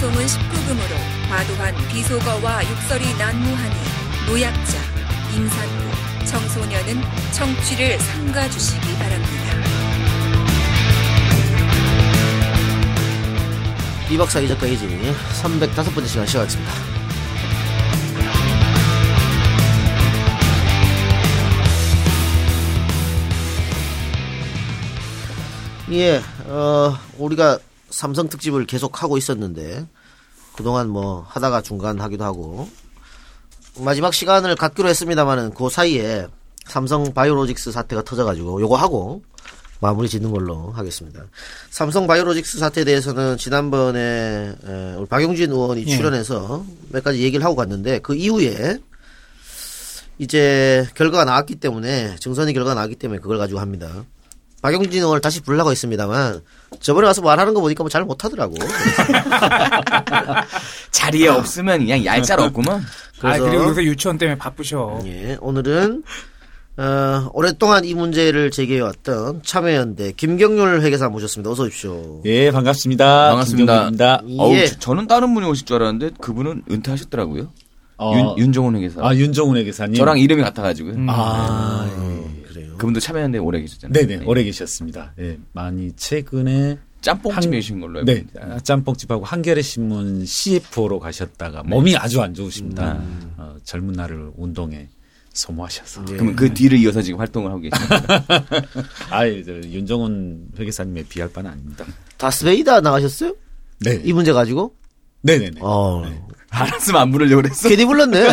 방송은 19금으로 과도한 비속어와 욕설이 난무하니 노약자, 임산부, 청소년은 청취를 삼가주시기 바랍니다. 이박사 이작가 이진이 305번째 시간 시작하겠습니다. 예, 어, 우리가 삼성 특집을 계속 하고 있었는데, 그동안 뭐 하다가 중간 하기도 하고, 마지막 시간을 갖기로 했습니다만은 그 사이에 삼성 바이오로직스 사태가 터져가지고 요거 하고 마무리 짓는 걸로 하겠습니다. 삼성 바이오로직스 사태에 대해서는 지난번에 에, 우리 박용진 의원이 출연해서 몇 가지 얘기를 하고 갔는데 그 이후에 이제 결과가 나왔기 때문에 증선이 결과가 나왔기 때문에 그걸 가지고 합니다. 박용진 의원을 다시 부르려고 했습니다만 저번에 와서 말하는 거 보니까 뭐 잘 못하더라고. 자리에 없으면 그냥 얄짤 없구만. 아, 그래서- 그리고 요새 유치원 때문에 바쁘셔. 예, 오늘은 어, 오랫동안 이 문제를 제기해왔던 참여연대 김경률 회계사 모셨습니다. 어서 오십시오. 예, 반갑습니다. 반갑습니다. 어우, 예. 저- 저는 다른 분이 오실 줄 알았는데 그분은 은퇴하셨더라고요. 어, 윤, 윤종훈 회계사. 아, 윤종훈 회계사님. 저랑 이름이 같아가지고요. 아, 음, 그래요. 그분도 참여연대 오래 계셨잖아요. 네네, 오래 계셨습니다. 예, 많이 최근에 짬뽕집이신 걸로 알고 네, 있습니다. 아, 짬뽕집하고 한겨레 신문 CFO로 가셨다가 몸이 아주 안 좋으십니다. 음. 어, 젊은 날을 운동에 소모하셔서. 예. 그러면 그 뒤를 이어서 지금 활동을 하고 계십니다. 아, 저 윤종훈 회계사님에 비할 바는 아닙니다. 다스베이다 나가셨어요? 네, 이 문제 가지고? 네네네. 어. 알았으면 안 부르려고 그랬어. 괜히 불렀네.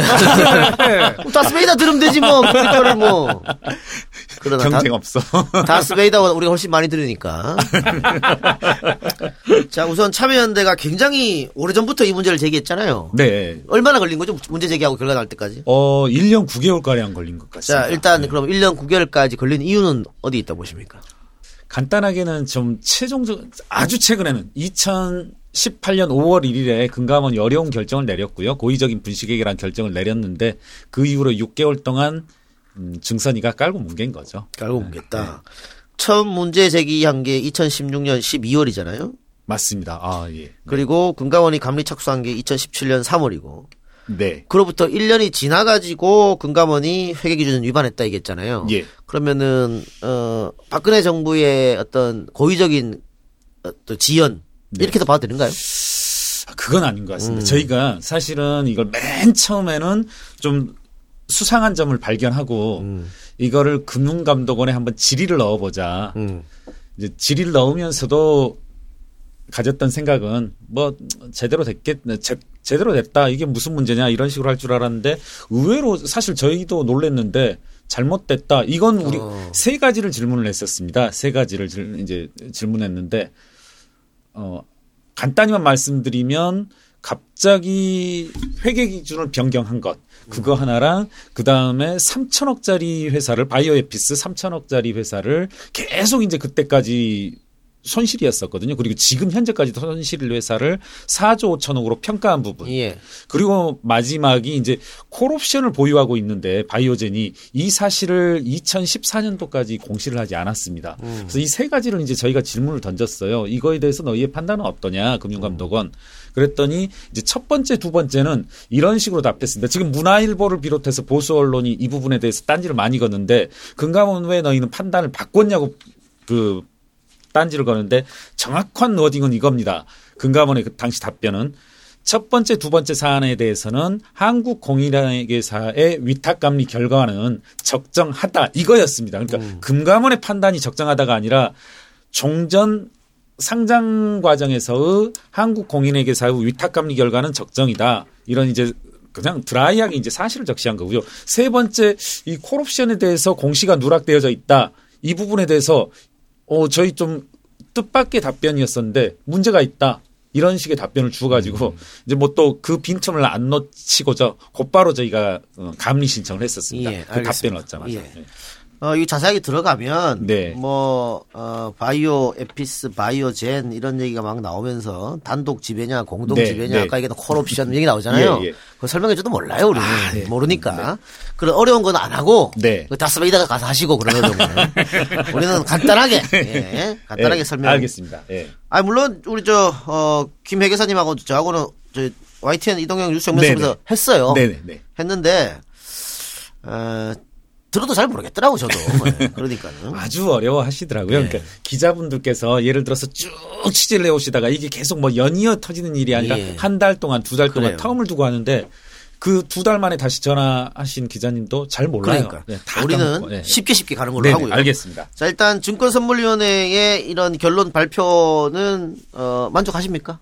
뭐 다스베이다 들으면 되지 뭐. 그거를 뭐. 그러나 경쟁 없어. 다, 다스베이다 우리가 훨씬 많이 들으니까. 자, 우선 참여연대가 굉장히 오래전부터 이 문제를 제기했잖아요. 네. 얼마나 걸린 거죠? 문제 제기하고 결과 나올 때까지? 어, 1년 9개월가량 걸린 것 같습니다. 자, 일단 네. 그럼 1년 9개월까지 걸린 이유는 어디 있다 보십니까? 간단하게는 좀 최종적 아주 최근에는 2018년 5월 1일에 금감원이 어려운 결정을 내렸고요. 고의적인 분식회계라는 결정을 내렸는데 그 이후로 6개월 동안 음, 증선이가 깔고 뭉갠 거죠. 깔고 뭉겠다. 처음 문제 제기한 게 2016년 12월이잖아요. 맞습니다. 아, 예. 그리고 금감원이 감리 착수한 게 2017년 3월이고. 네. 그로부터 1년이 지나가지고 금감원이 회계 기준 위반했다 이겠잖아요. 예. 그러면은 어 박근혜 정부의 어떤 고의적인 어떤 지연 네. 이렇게도 봐도 되는가요? 아, 그건 아닌 것 같습니다. 저희가 사실은 이걸 맨 처음에는 좀 수상한 점을 발견하고 이거를 금융감독원에 한번 질의를 넣어보자. 음. 이제 질의를 넣으면서도 가졌던 생각은 뭐 제대로 됐겠 제, 제대로 됐다 이게 무슨 문제냐 이런 식으로 할 줄 알았는데 의외로 사실 저희도 놀랬는데 잘못됐다 이건 우리 어. 세 가지를 질문을 했었습니다 세 가지를 질, 이제 질문했는데 어 간단히만 말씀드리면 갑자기 회계 기준을 변경한 것. 그거 하나랑 그 다음에 3천억짜리 회사를 바이오에피스 3천억짜리 회사를 계속 이제 그때까지 손실이었었거든요. 그리고 지금 현재까지도 손실일 회사를 4조 5천억으로 평가한 부분. 예. 그리고 마지막이 이제 콜옵션을 보유하고 있는데 바이오젠이 이 사실을 2014년도까지 공시를 하지 않았습니다. 그래서 이 세 가지를 이제 저희가 질문을 던졌어요. 이거에 대해서 너희의 판단은 어떠냐, 금융감독원. 그랬더니 이제 첫 번째, 두 번째는 이런 식으로 답했습니다. 지금 문화일보를 비롯해서 보수 언론이 이 부분에 대해서 딴지를 많이 걷는데 금감원 왜 너희는 판단을 바꿨냐고 그 딴지를 거는데 정확한 워딩은 이겁니다. 금감원의 그 당시 답변은 첫 번째, 두 번째 사안에 대해서는 한국 공인회계사의 위탁감리 결과는 적정하다 이거였습니다. 그러니까 금감원의 판단이 적정하다가 아니라 종전 상장 과정에서의 한국 공인회계사의 위탁감리 결과는 적정이다. 이런 이제 그냥 드라이하게 이제 사실을 적시한 거고요. 세 번째 이 콜옵션에 대해서 공시가 누락되어져 있다. 이 부분에 대해서 어 저희 좀 뜻밖의 답변이었었는데 문제가 있다. 이런 식의 답변을 주어가지고 이제 뭐 또 그 빈틈을 안 놓치고저 곧바로 저희가 어, 감리 신청을 했었습니다. 예, 그. 답변을 얻자마자. 예. 네. 어, 이 자세하게 들어가면 네. 뭐 어, 바이오 에피스, 바이오젠 이런 얘기가 막 나오면서 단독 지배냐, 공동 네, 지배냐, 네. 아까 얘기했던 콜옵션 얘기 나오잖아요. 예, 예. 그거 설명해줘도 몰라요, 우리는 모르니까. 그런 어려운 건 안 하고 네. 그 다스베이다가 가서 하시고 그러는 거는 우리는 간단하게, 예, 간단하게 예, 설명. 알겠습니다. 예. 아 물론 우리 저 어, 김 회계사님하고 저하고는 저 YTN 이동형 뉴스 정면에서. 했어요. 네네. 네. 했는데 어, 들어도 잘 모르겠더라고 저도. 네, 그러니까는. 아주 어려워 하시더라고요. 네. 그러니까 기자분들께서 예를 들어서 쭉 취재를 해오시다가 이게 계속 뭐 연이어 터지는 일이 아니라 예. 한달 동안 두 달 동안 그래요. 텀을 두고 하는데 그 두 달 만에 다시 전화하신 기자님도 잘 몰라요. 그러니까 네, 다 우리는 네. 쉽게 쉽게 가는 걸로 네네, 하고요. 알겠습니다. 자 일단 증권선물위원회의 이런 결론 발표는 어, 만족하십니까?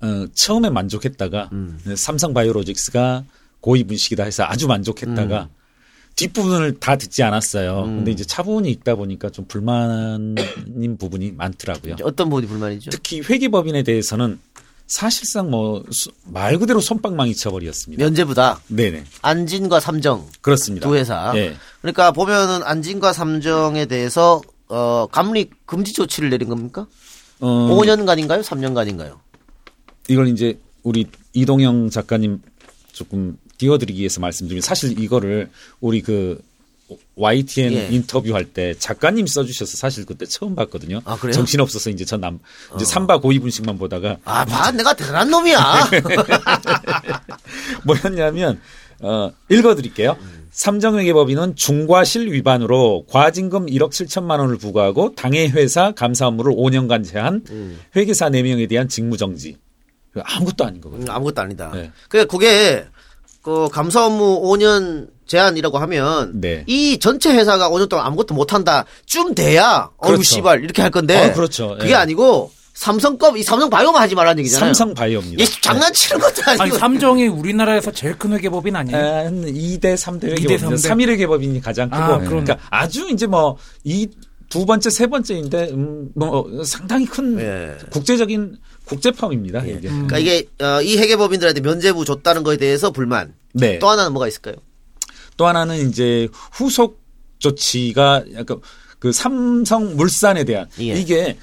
어, 처음에 만족했다가 음. 삼성바이오로직스가 고위 분식이다 해서 아주 만족했다가 음. 뒷부분을 다 듣지 않았어요. 근데 이제 차분히 읽다 보니까 좀 불만인 부분이 많더라고요. 어떤 부분이 불만이죠? 특히 회계법인에 대해서는 사실상 뭐 말 그대로 손방망이 쳐버렸습니다. 면제부다. 네네 안진과 삼정 그렇습니다. 두 회사. 예. 그러니까 보면은 안진과 삼정에 대해서 어, 감리 금지 조치를 내린 겁니까? 어, 5년간인가요? 3년간인가요? 이걸 이제 우리 이동영 작가님 조금 띄워드리기 위해서 말씀드리면 사실 이거를 우리 그 YTN 예. 인터뷰할 때 작가님 써주셔서 사실 그때 처음 봤거든요. 아, 그래요? 정신 없어서 이제 전 남, 이제 삼바 고위 분식만 보다가 아, 봐, 내가 대단한 놈이야. 뭐였냐면 어 읽어드릴게요. 삼정회계법인은 중과실 위반으로 과징금 1억 7천만 원을 부과하고 당해 회사 감사 업무를 5년간 제한, 회계사 4명에 대한 직무정지. 아무것도 아닌 거거든요. 음, 아무것도 아니다. 네. 그게 그게 그 감사 업무 5년 제한이라고 하면 네. 이 전체 회사가 5년 동안 아무것도 못 한다. 쯤 돼야 어우 그렇죠. 씨발 이렇게 할 건데. 어, 그렇죠. 그게 예. 아니고 삼성급 이 삼성 바이오만 하지 말라는 얘기잖아요. 삼성 바이오입니다. 얘 장난치는 것도 아니고. 아니 삼정이 우리나라에서 제일 큰 회계법인 아니에요? 한 2대 3대 대 회계법인, 삼 대. 3일 회계법인이 가장 크고, 아. 그러니까 아주 이제 뭐 이 두 번째, 세 번째인데, 음, 뭐 상당히 큰 예. 국제적인 국제파입니다. 이게. 그러니까 이게 어, 이 회계법인들한테 면제부 줬다는 거에 대해서 불만. 네. 또 하나는 뭐가 있을까요? 또 하나는 이제 후속 조치가 약간 그 삼성 물산에 대한 예. 이게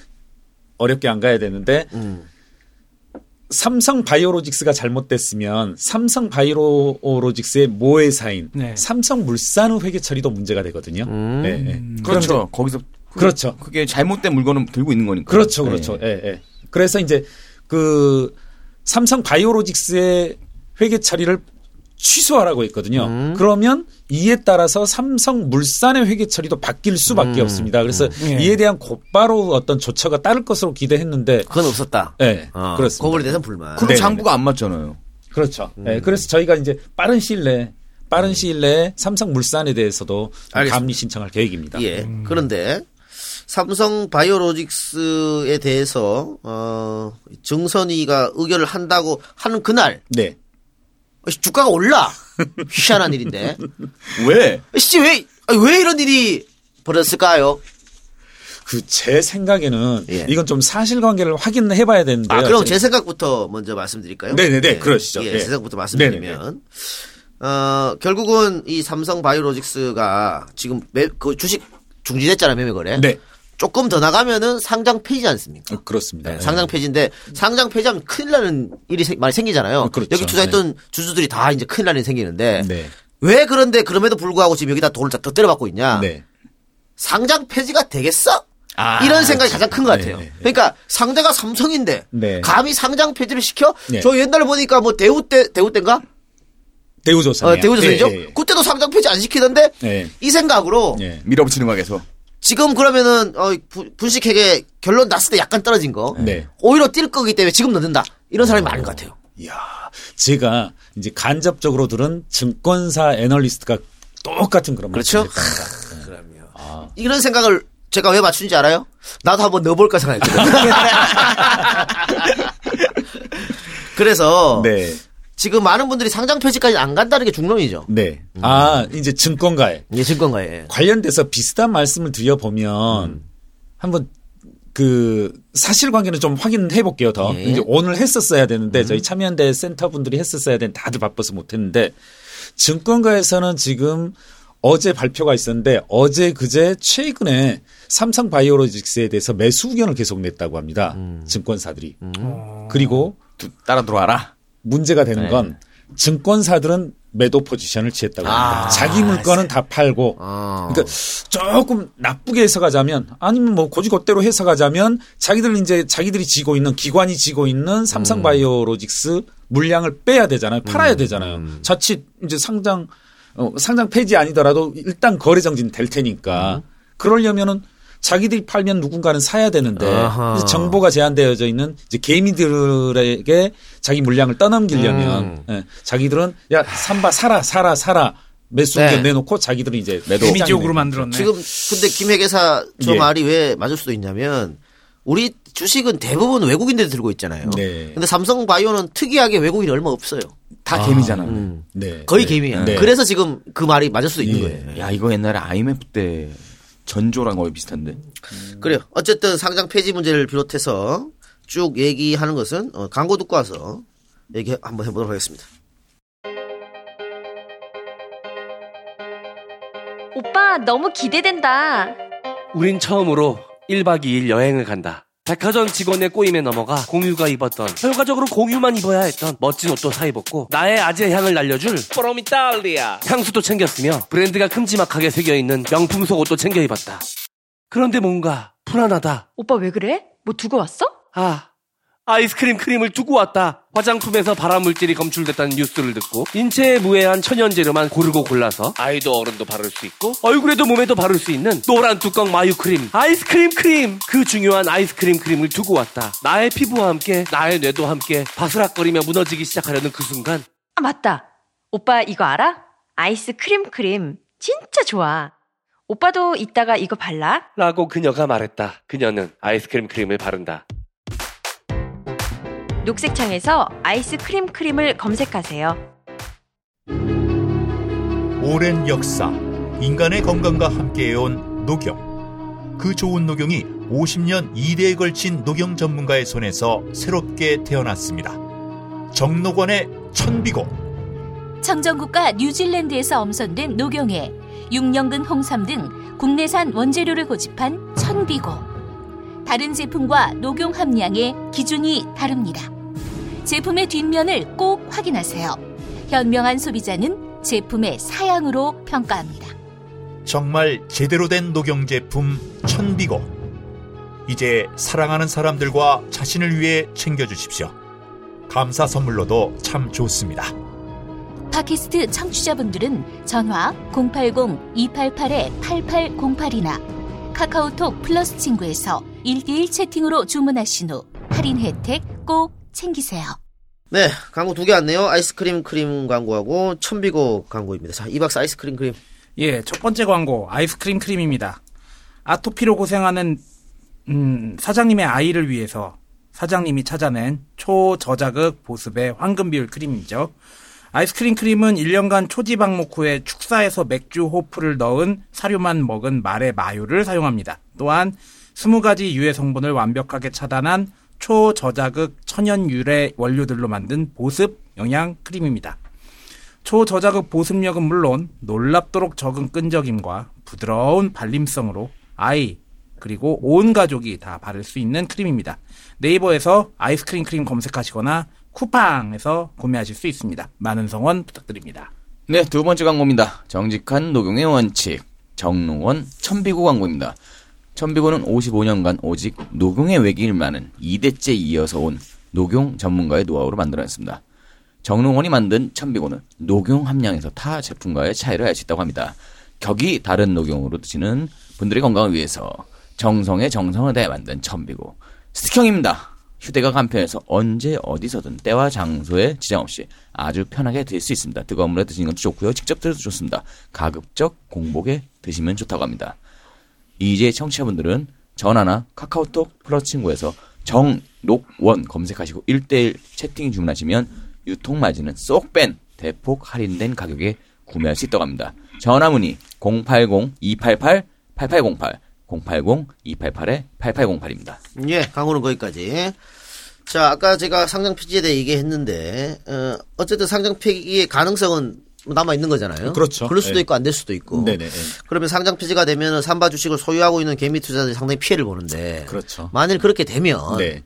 어렵게 안 가야 되는데 음. 삼성 바이오로직스가 잘못됐으면 삼성 바이오로직스의 모회사인 네. 삼성 물산의 회계 처리도 문제가 되거든요. 음. 네, 네. 그렇죠. 거기서 그- 그렇죠. 그게 잘못된 물건을 들고 있는 거니까. 그렇죠, 그렇죠. 네. 예, 예. 그래서 이제 그 삼성 바이오로직스의 회계 처리를 취소하라고 했거든요. 음. 그러면 이에 따라서 삼성 물산의 회계 처리도 바뀔 수밖에 음. 없습니다. 그래서 예. 이에 대한 곧바로 어떤 조처가 따를 것으로 기대했는데, 그건 없었다. 예, 어, 그렇습니다. 그거에 대해서 불만. 그리고 네네네. 장부가 안 맞잖아요. 그렇죠. 음. 예, 그래서 저희가 이제 빠른 시일 내에 빠른 시일 내에 삼성 물산에 대해서도 알겠습니다. 감리 신청할 계획입니다. 예. 그런데 삼성 바이오로직스에 대해서 어 정선이가 의결을 한다고 하는 그날 네. 주가가 올라. 희한한 일인데. 왜? 씨, 왜, 아니, 왜 이런 일이 벌어졌을까요? 그 제 생각에는 예. 이건 좀 사실관계를 확인해 봐야 되는데요. 아, 그럼 제 생각부터 먼저 말씀드릴까요? 네네네, 그러시죠. 예, 예. 제 생각부터 말씀드리면, 어, 결국은 이 삼성 바이오로직스가 지금 매, 그 주식 중지됐잖아요, 매매 거래. 네. 조금 더 나가면은 상장 폐지지 않습니까? 어, 그렇습니다. 네, 예. 상장 폐지인데 상장 폐지하면 큰일 나는 일이 생- 많이 생기잖아요. 어, 그렇죠. 여기 투자했던 주주들이 다 이제 큰일 나는 일이 생기는데 네. 왜 그런데 그럼에도 불구하고 지금 여기다 돈을 더 때려받고 있냐? 네. 상장 폐지가 되겠어? 아, 이런 생각이 가장 큰 것 같아요. 네, 네, 네. 그러니까 상대가 삼성인데 네. 감히 상장 폐지를 시켜? 네. 저 옛날에 보니까 뭐 대우 때 대우 때인가? 대우조선. 어, 대우조선이죠. 예, 예, 그때도 상장 폐지 안 시키던데 예. 이 생각으로 예. 밀어붙이는 거야 계속. 지금 그러면은 어, 부- 분식회계 결론 났을 때 약간 떨어진 거 네. 오히려 뛸 거기 때문에 지금 넣는다 이런 사람이 많은 것 같아요. 이야, 제가 이제 간접적으로 들은 증권사 애널리스트가 똑같은 그런 그렇죠? 했답니다. 그럼요. 이런 생각을 제가 왜 맞춘지 알아요? 나도 한번 넣어볼까 생각했거든요. 그래서 네. 지금 많은 분들이 상장 폐지까지 안 간다는 게 중론이죠. 네. 음. 아, 이제 증권가에 예, 증권가에. 관련돼서 비슷한 말씀을 드려보면 음. 한번 그 사실관계는 좀 확인해 볼게요. 더 예. 이제 오늘 했었어야 되는데 저희 참여연대 센터 분들이 했었어야 되는데 다들 바빠서 못했는데 증권가에서는 지금 어제 발표가 있었는데 어제 그제 최근에 삼성 바이오로직스에 대해서 매수 의견을 계속 냈다고 합니다. 음. 증권사들이. 그리고 두- 따라 들어와라. 문제가 되는 네. 건 증권사들은 매도 포지션을 취했다고 합니다. 아, 자기 물건은 다 팔고 아. 그러니까 조금 나쁘게 해석하자면 아니면 뭐 고지것대로 해석하자면 자기들 이제 자기들이 지고 있는 기관이 지고 있는 삼성 바이오로직스 물량을 빼야 되잖아요. 팔아야 되잖아요. 자칫 이제 상장 어, 상장 폐지 아니더라도 일단 거래 정지는 될 테니까 그러려면은 자기들이 팔면 누군가는 사야 되는데 정보가 제한되어져 있는 이제 개미들에게 자기 물량을 떠넘기려면 예, 자기들은 야 삼바 사라 사라 사라 매수 의견 네. 내놓고 자기들은 이제 매도. 개미지옥으로 만들었네. 지금 근데 김혜계사 저 예. 말이 왜 맞을 수도 있냐면 우리 주식은 대부분 외국인들이 들고 있잖아요. 네. 근데 삼성 바이오는 특이하게 외국인이 얼마 없어요. 다 개미잖아. 네. 거의 네. 개미야. 네. 그래서 지금 그 말이 맞을 수도 있는 예. 거예요. 야 이거 옛날에 IMF 때 전조랑 거의 비슷한데. 그래요. 어쨌든 상장 폐지 문제를 비롯해서 쭉 얘기하는 것은 어, 광고 듣고 와서 얘기 한번 해보도록 하겠습니다. 오빠 너무 기대된다. 우린 처음으로 1박 2일 여행을 간다. 백화점 직원의 꼬임에 넘어가 공유가 입었던 결과적으로 공유만 입어야 했던 멋진 옷도 사 입었고 나의 아재 향을 날려줄 프로미탈리아 향수도 챙겼으며 브랜드가 큼지막하게 새겨있는 명품 속옷도 챙겨 입었다. 그런데 뭔가 불안하다. 오빠 왜 그래? 뭐 두고 왔어? 아, 아이스크림 크림을 두고 왔다. 화장품에서 발암물질이 검출됐다는 뉴스를 듣고 인체에 무해한 천연 재료만 고르고 골라서 아이도 어른도 바를 수 있고 얼굴에도 몸에도 바를 수 있는 노란 뚜껑 마유 크림, 아이스크림 크림. 그 중요한 아이스크림 크림을 두고 왔다. 나의 피부와 함께 나의 뇌도 함께 바스락거리며 무너지기 시작하려는 그 순간 아 맞다. 오빠 이거 알아? 아이스 크림 크림 진짜 좋아. 오빠도 이따가 이거 발라? 라고 그녀가 말했다. 그녀는 아이스크림 크림을 바른다. 녹색창에서 아이스 크림 크림을 검색하세요. 오랜 역사, 인간의 건강과 함께해온 녹용. 그 좋은 녹용이 50년 2대에 걸친 녹용 전문가의 손에서 새롭게 태어났습니다. 정록원의 천비고. 청정국과 뉴질랜드에서 엄선된 녹용에 6년근 홍삼 등 국내산 원재료를 고집한 천비고. 다른 제품과 녹용 함량의 기준이 다릅니다. 제품의 뒷면을 꼭 확인하세요. 현명한 소비자는 제품의 사양으로 평가합니다. 정말 제대로 된 녹용 제품 천비고. 이제 사랑하는 사람들과 자신을 위해 챙겨주십시오. 감사 선물로도 참 좋습니다. 팟캐스트 청취자분들은 전화 080-288-8808이나 카카오톡 플러스 친구에서 1대1 채팅으로 주문하신 후 할인 혜택 꼭 챙기세요. 네, 광고 두 개 왔네요. 아이스크림 크림 광고하고 천비고 광고입니다. 자, 이 박사 아이스크림 크림. 예, 첫 번째 광고 아이스크림 크림입니다. 아토피로 고생하는 음, 사장님의 아이를 위해서 사장님이 찾아낸 초저자극 보습의 황금 비율 크림이죠. 아이스크림 크림은 1년간 초지방 목 후에 축사해서 맥주 호프를 넣은 사료만 먹은 말의 마유를 사용합니다. 또한 20가지 유해 성분을 완벽하게 차단한 초저자극 천연 유래 원료들로 만든 보습 영양 크림입니다. 초저자극 보습력은 물론 놀랍도록 적은 끈적임과 부드러운 발림성으로 아이 그리고 온 가족이 다 바를 수 있는 크림입니다. 네이버에서 아이스크림 크림 검색하시거나 쿠팡에서 구매하실 수 있습니다. 많은 성원 부탁드립니다. 네, 두 번째 광고입니다. 정직한 녹용의 원칙. 정농원 천비구 광고입니다. 천비구는 55년간 오직 녹용의 외길만은 2대째 이어서 온 녹용 전문가의 노하우로 만들어냈습니다. 정농원이 만든 천비구는 녹용 함량에서 타 제품과의 차이를 알 수 있다고 합니다. 격이 다른 녹용으로 드시는 분들의 건강을 위해서 정성에 정성을 다해 만든 천비구. 스틱형입니다. 휴대가 간편해서 언제 어디서든 때와 장소에 지장 없이 아주 편하게 드실 수 있습니다. 뜨거운 물에 드시는 것도 좋고요. 직접 드셔도 좋습니다. 가급적 공복에 드시면 좋다고 합니다. 이제 청취자분들은 전화나 카카오톡 플러스 친구에서 정녹원 검색하시고 1대1 채팅 주문하시면 유통마진은 쏙 뺀 대폭 할인된 가격에 구매할 수 있다고 합니다. 전화 문의 080-288-8808 080-288-8808입니다. 예, 광고는 거기까지. 자, 아까 제가 상장 폐지에 대해 얘기했는데, 어, 어쨌든 상장 폐기의 가능성은 남아 있는 거잖아요. 그렇죠. 그럴 수도 예. 있고 안 될 수도 있고. 네네. 예. 그러면 상장 폐지가 되면 삼바 주식을 소유하고 있는 개미 투자자들이 상당히 피해를 보는데 그렇죠. 만일 그렇게 되면 네.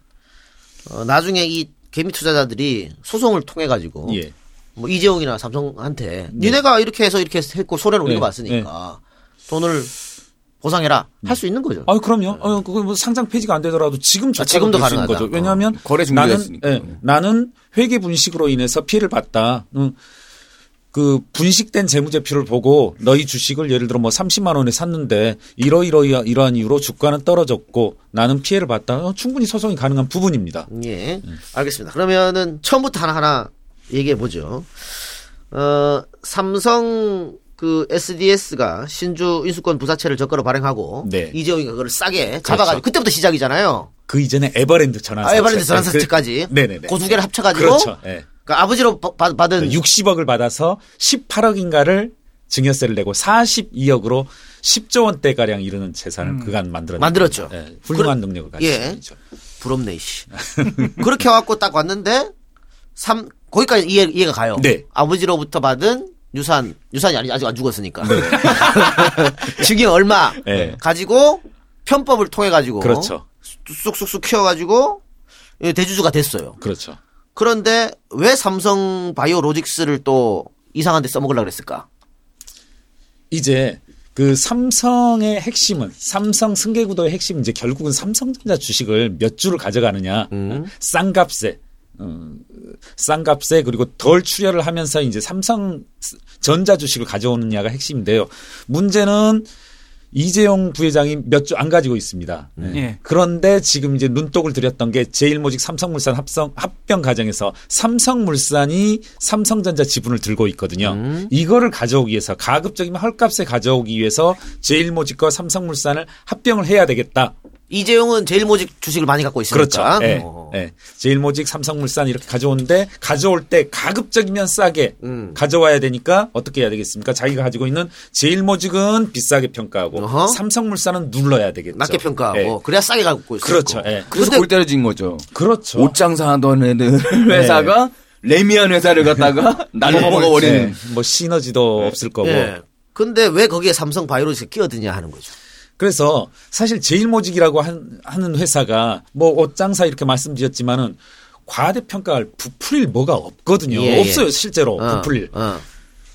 어, 나중에 이 개미 투자자들이 소송을 통해 가지고 예. 뭐 이재용이나 삼성한테 니네가 이렇게 해서 이렇게 했고 소리를 네. 올려봤으니까 돈을 보상해라 할 수 있는 거죠. 아, 그럼요. 어, 그거 뭐 상장 폐지가 안 되더라도 지금 조차도 지금도 가능하다. 거죠. 왜냐하면 거래 중지가 나는. 예, 나는 회계 분식으로 인해서 피해를 봤다. 음, 그 분식된 재무제표를 보고 너희 주식을 예를 들어 뭐 30만 원에 샀는데 이러이러 이러한 이유로 주가는 떨어졌고 나는 피해를 봤다. 어, 충분히 소송이 가능한 부분입니다. 예, 알겠습니다. 그러면은 처음부터 하나 하나 얘기해 보죠. 어, 삼성 그 SDS가 신주 인수권 부사채를 저가로 발행하고 네. 이재용이 그걸 싸게 잡아가지고 그때부터 시작이잖아요. 그 이전에 에버랜드 전환 아, 에버랜드 전환사채까지 그, 네네네. 그두 개를 합쳐가지고 그렇죠. 예. 그러니까 아버지로 바- 받- 받은 60억을 받아서 18억인가를 증여세를 내고 42억으로 10조 원대 가량 이르는 재산을 그간 만들었 만들었죠. 예, 훌륭한 그래- 능력을 가지고 예. 있죠. 부럽네 씨. 그렇게 와갖고 딱 왔는데 삼 거기까지 이해, 이해가 가요. 네. 아버지로부터 받은 유산 유산이 아니 아직 안 죽었으니까 증여 얼마 네. 가지고 편법을 통해 가지고 그렇죠. 쑥쑥쑥 키워가지고 예, 대주주가 됐어요. 그렇죠. 그런데 왜 삼성 바이오로직스를 또 이상한 데 써먹으려고 그랬을까? 이제 그 삼성의 핵심은 삼성 승계구도의 핵심은 이제 결국은 삼성전자 주식을 몇 주를 가져가느냐 싼 값에 어, 싼 값에 그리고 덜 출혈을 하면서 이제 삼성 전자 주식을 가져오느냐가 핵심인데요. 문제는 이재용 부회장이 몇 주 안 가지고 있습니다. 네. 예. 그런데 지금 이제 눈독을 들였던 게 제일모직 삼성물산 합성 합병 과정에서 삼성물산이 삼성전자 지분을 들고 있거든요. 이거를 가져오기 위해서 가급적이면 헐값에 가져오기 위해서 제일모직과 삼성물산을 합병을 해야 되겠다. 이재용은 제일모직 주식을 많이 갖고 있으니까. 그렇죠. 예, 어. 예. 제일모직, 삼성물산 이렇게 가져오는데 가져올 때 가급적이면 싸게 음. 가져와야 되니까 어떻게 해야 되겠습니까? 자기가 가지고 있는 제일모직은 비싸게 평가하고 어허. 삼성물산은 눌러야 되겠죠. 낮게 평가하고 예. 그래야 싸게 갖고 있을 그렇죠. 거. 예. 그래서 골 때려진 거죠. 그렇죠. 옷 장사하던 애들 회사가 레미안 회사를 갖다가 날로 먹어버리는. 예. 뭐 시너지도 없을 거고. 예. 근데 왜 거기에 삼성 바이오로직이 끼어드냐 하는 거죠. 그래서 사실 제일모직이라고 한, 하는 회사가 뭐 옷장사 이렇게 말씀드렸지만은 과대평가할 부풀릴 뭐가 없거든요. 예, 예. 없어요, 실제로 어, 부풀릴. 어.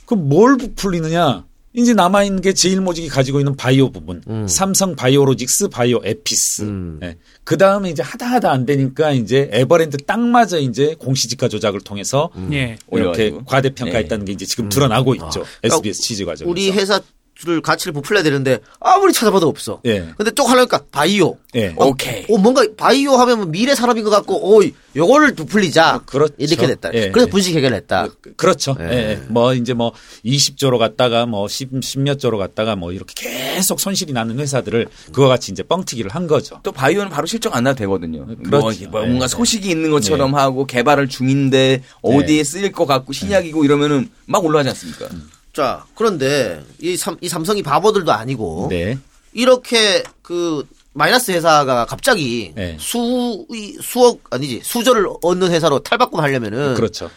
그럼 뭘 부풀리느냐? 이제 남아있는 게 제일모직이 가지고 있는 바이오 부분. 삼성 바이오로직스, 바이오 에피스. 음. 그 다음에 이제 하다 하다 안 되니까 이제 에버랜드 딱 맞아 이제 공시지가 조작을 통해서 예. 이렇게 올려가지고. 과대평가했다는 게 이제 지금 드러나고 있죠. SBS 취재 과정에서. 음. 우리 회사 를 가치를 부풀려야 되는데 아무리 찾아봐도 없어. 예. 근데 또 하려니까 바이오. 예. 오케이. 어, 뭔가 바이오 하면 뭐 미래 산업인 것 같고, 오, 요거를 부풀리자. 그렇죠. 이렇게 됐다. 예, 그래서 예. 분식 해결했다. 그렇죠. 예. 예. 예. 뭐 이제 뭐 20조로 갔다가 뭐 10, 10몇 조로 갔다가 뭐 이렇게 계속 손실이 나는 회사들을 그와 같이 이제 뻥튀기를 한 거죠. 또 바이오는 바로 실적 안 나도 되거든요. 그렇죠. 뭐, 뭐 뭔가 네. 소식이 있는 것처럼 하고 개발을 중인데 어디에 쓰일 것 같고 신약이고 이러면은 막 올라가지 않습니까? 자, 그런데 이, 삼, 이 삼성이 바보들도 아니고, 네. 이렇게 그 마이너스 회사가 갑자기 네. 수, 이 수억, 아니지, 수조를 얻는 회사로 탈바꿈 하려면은 그렇죠.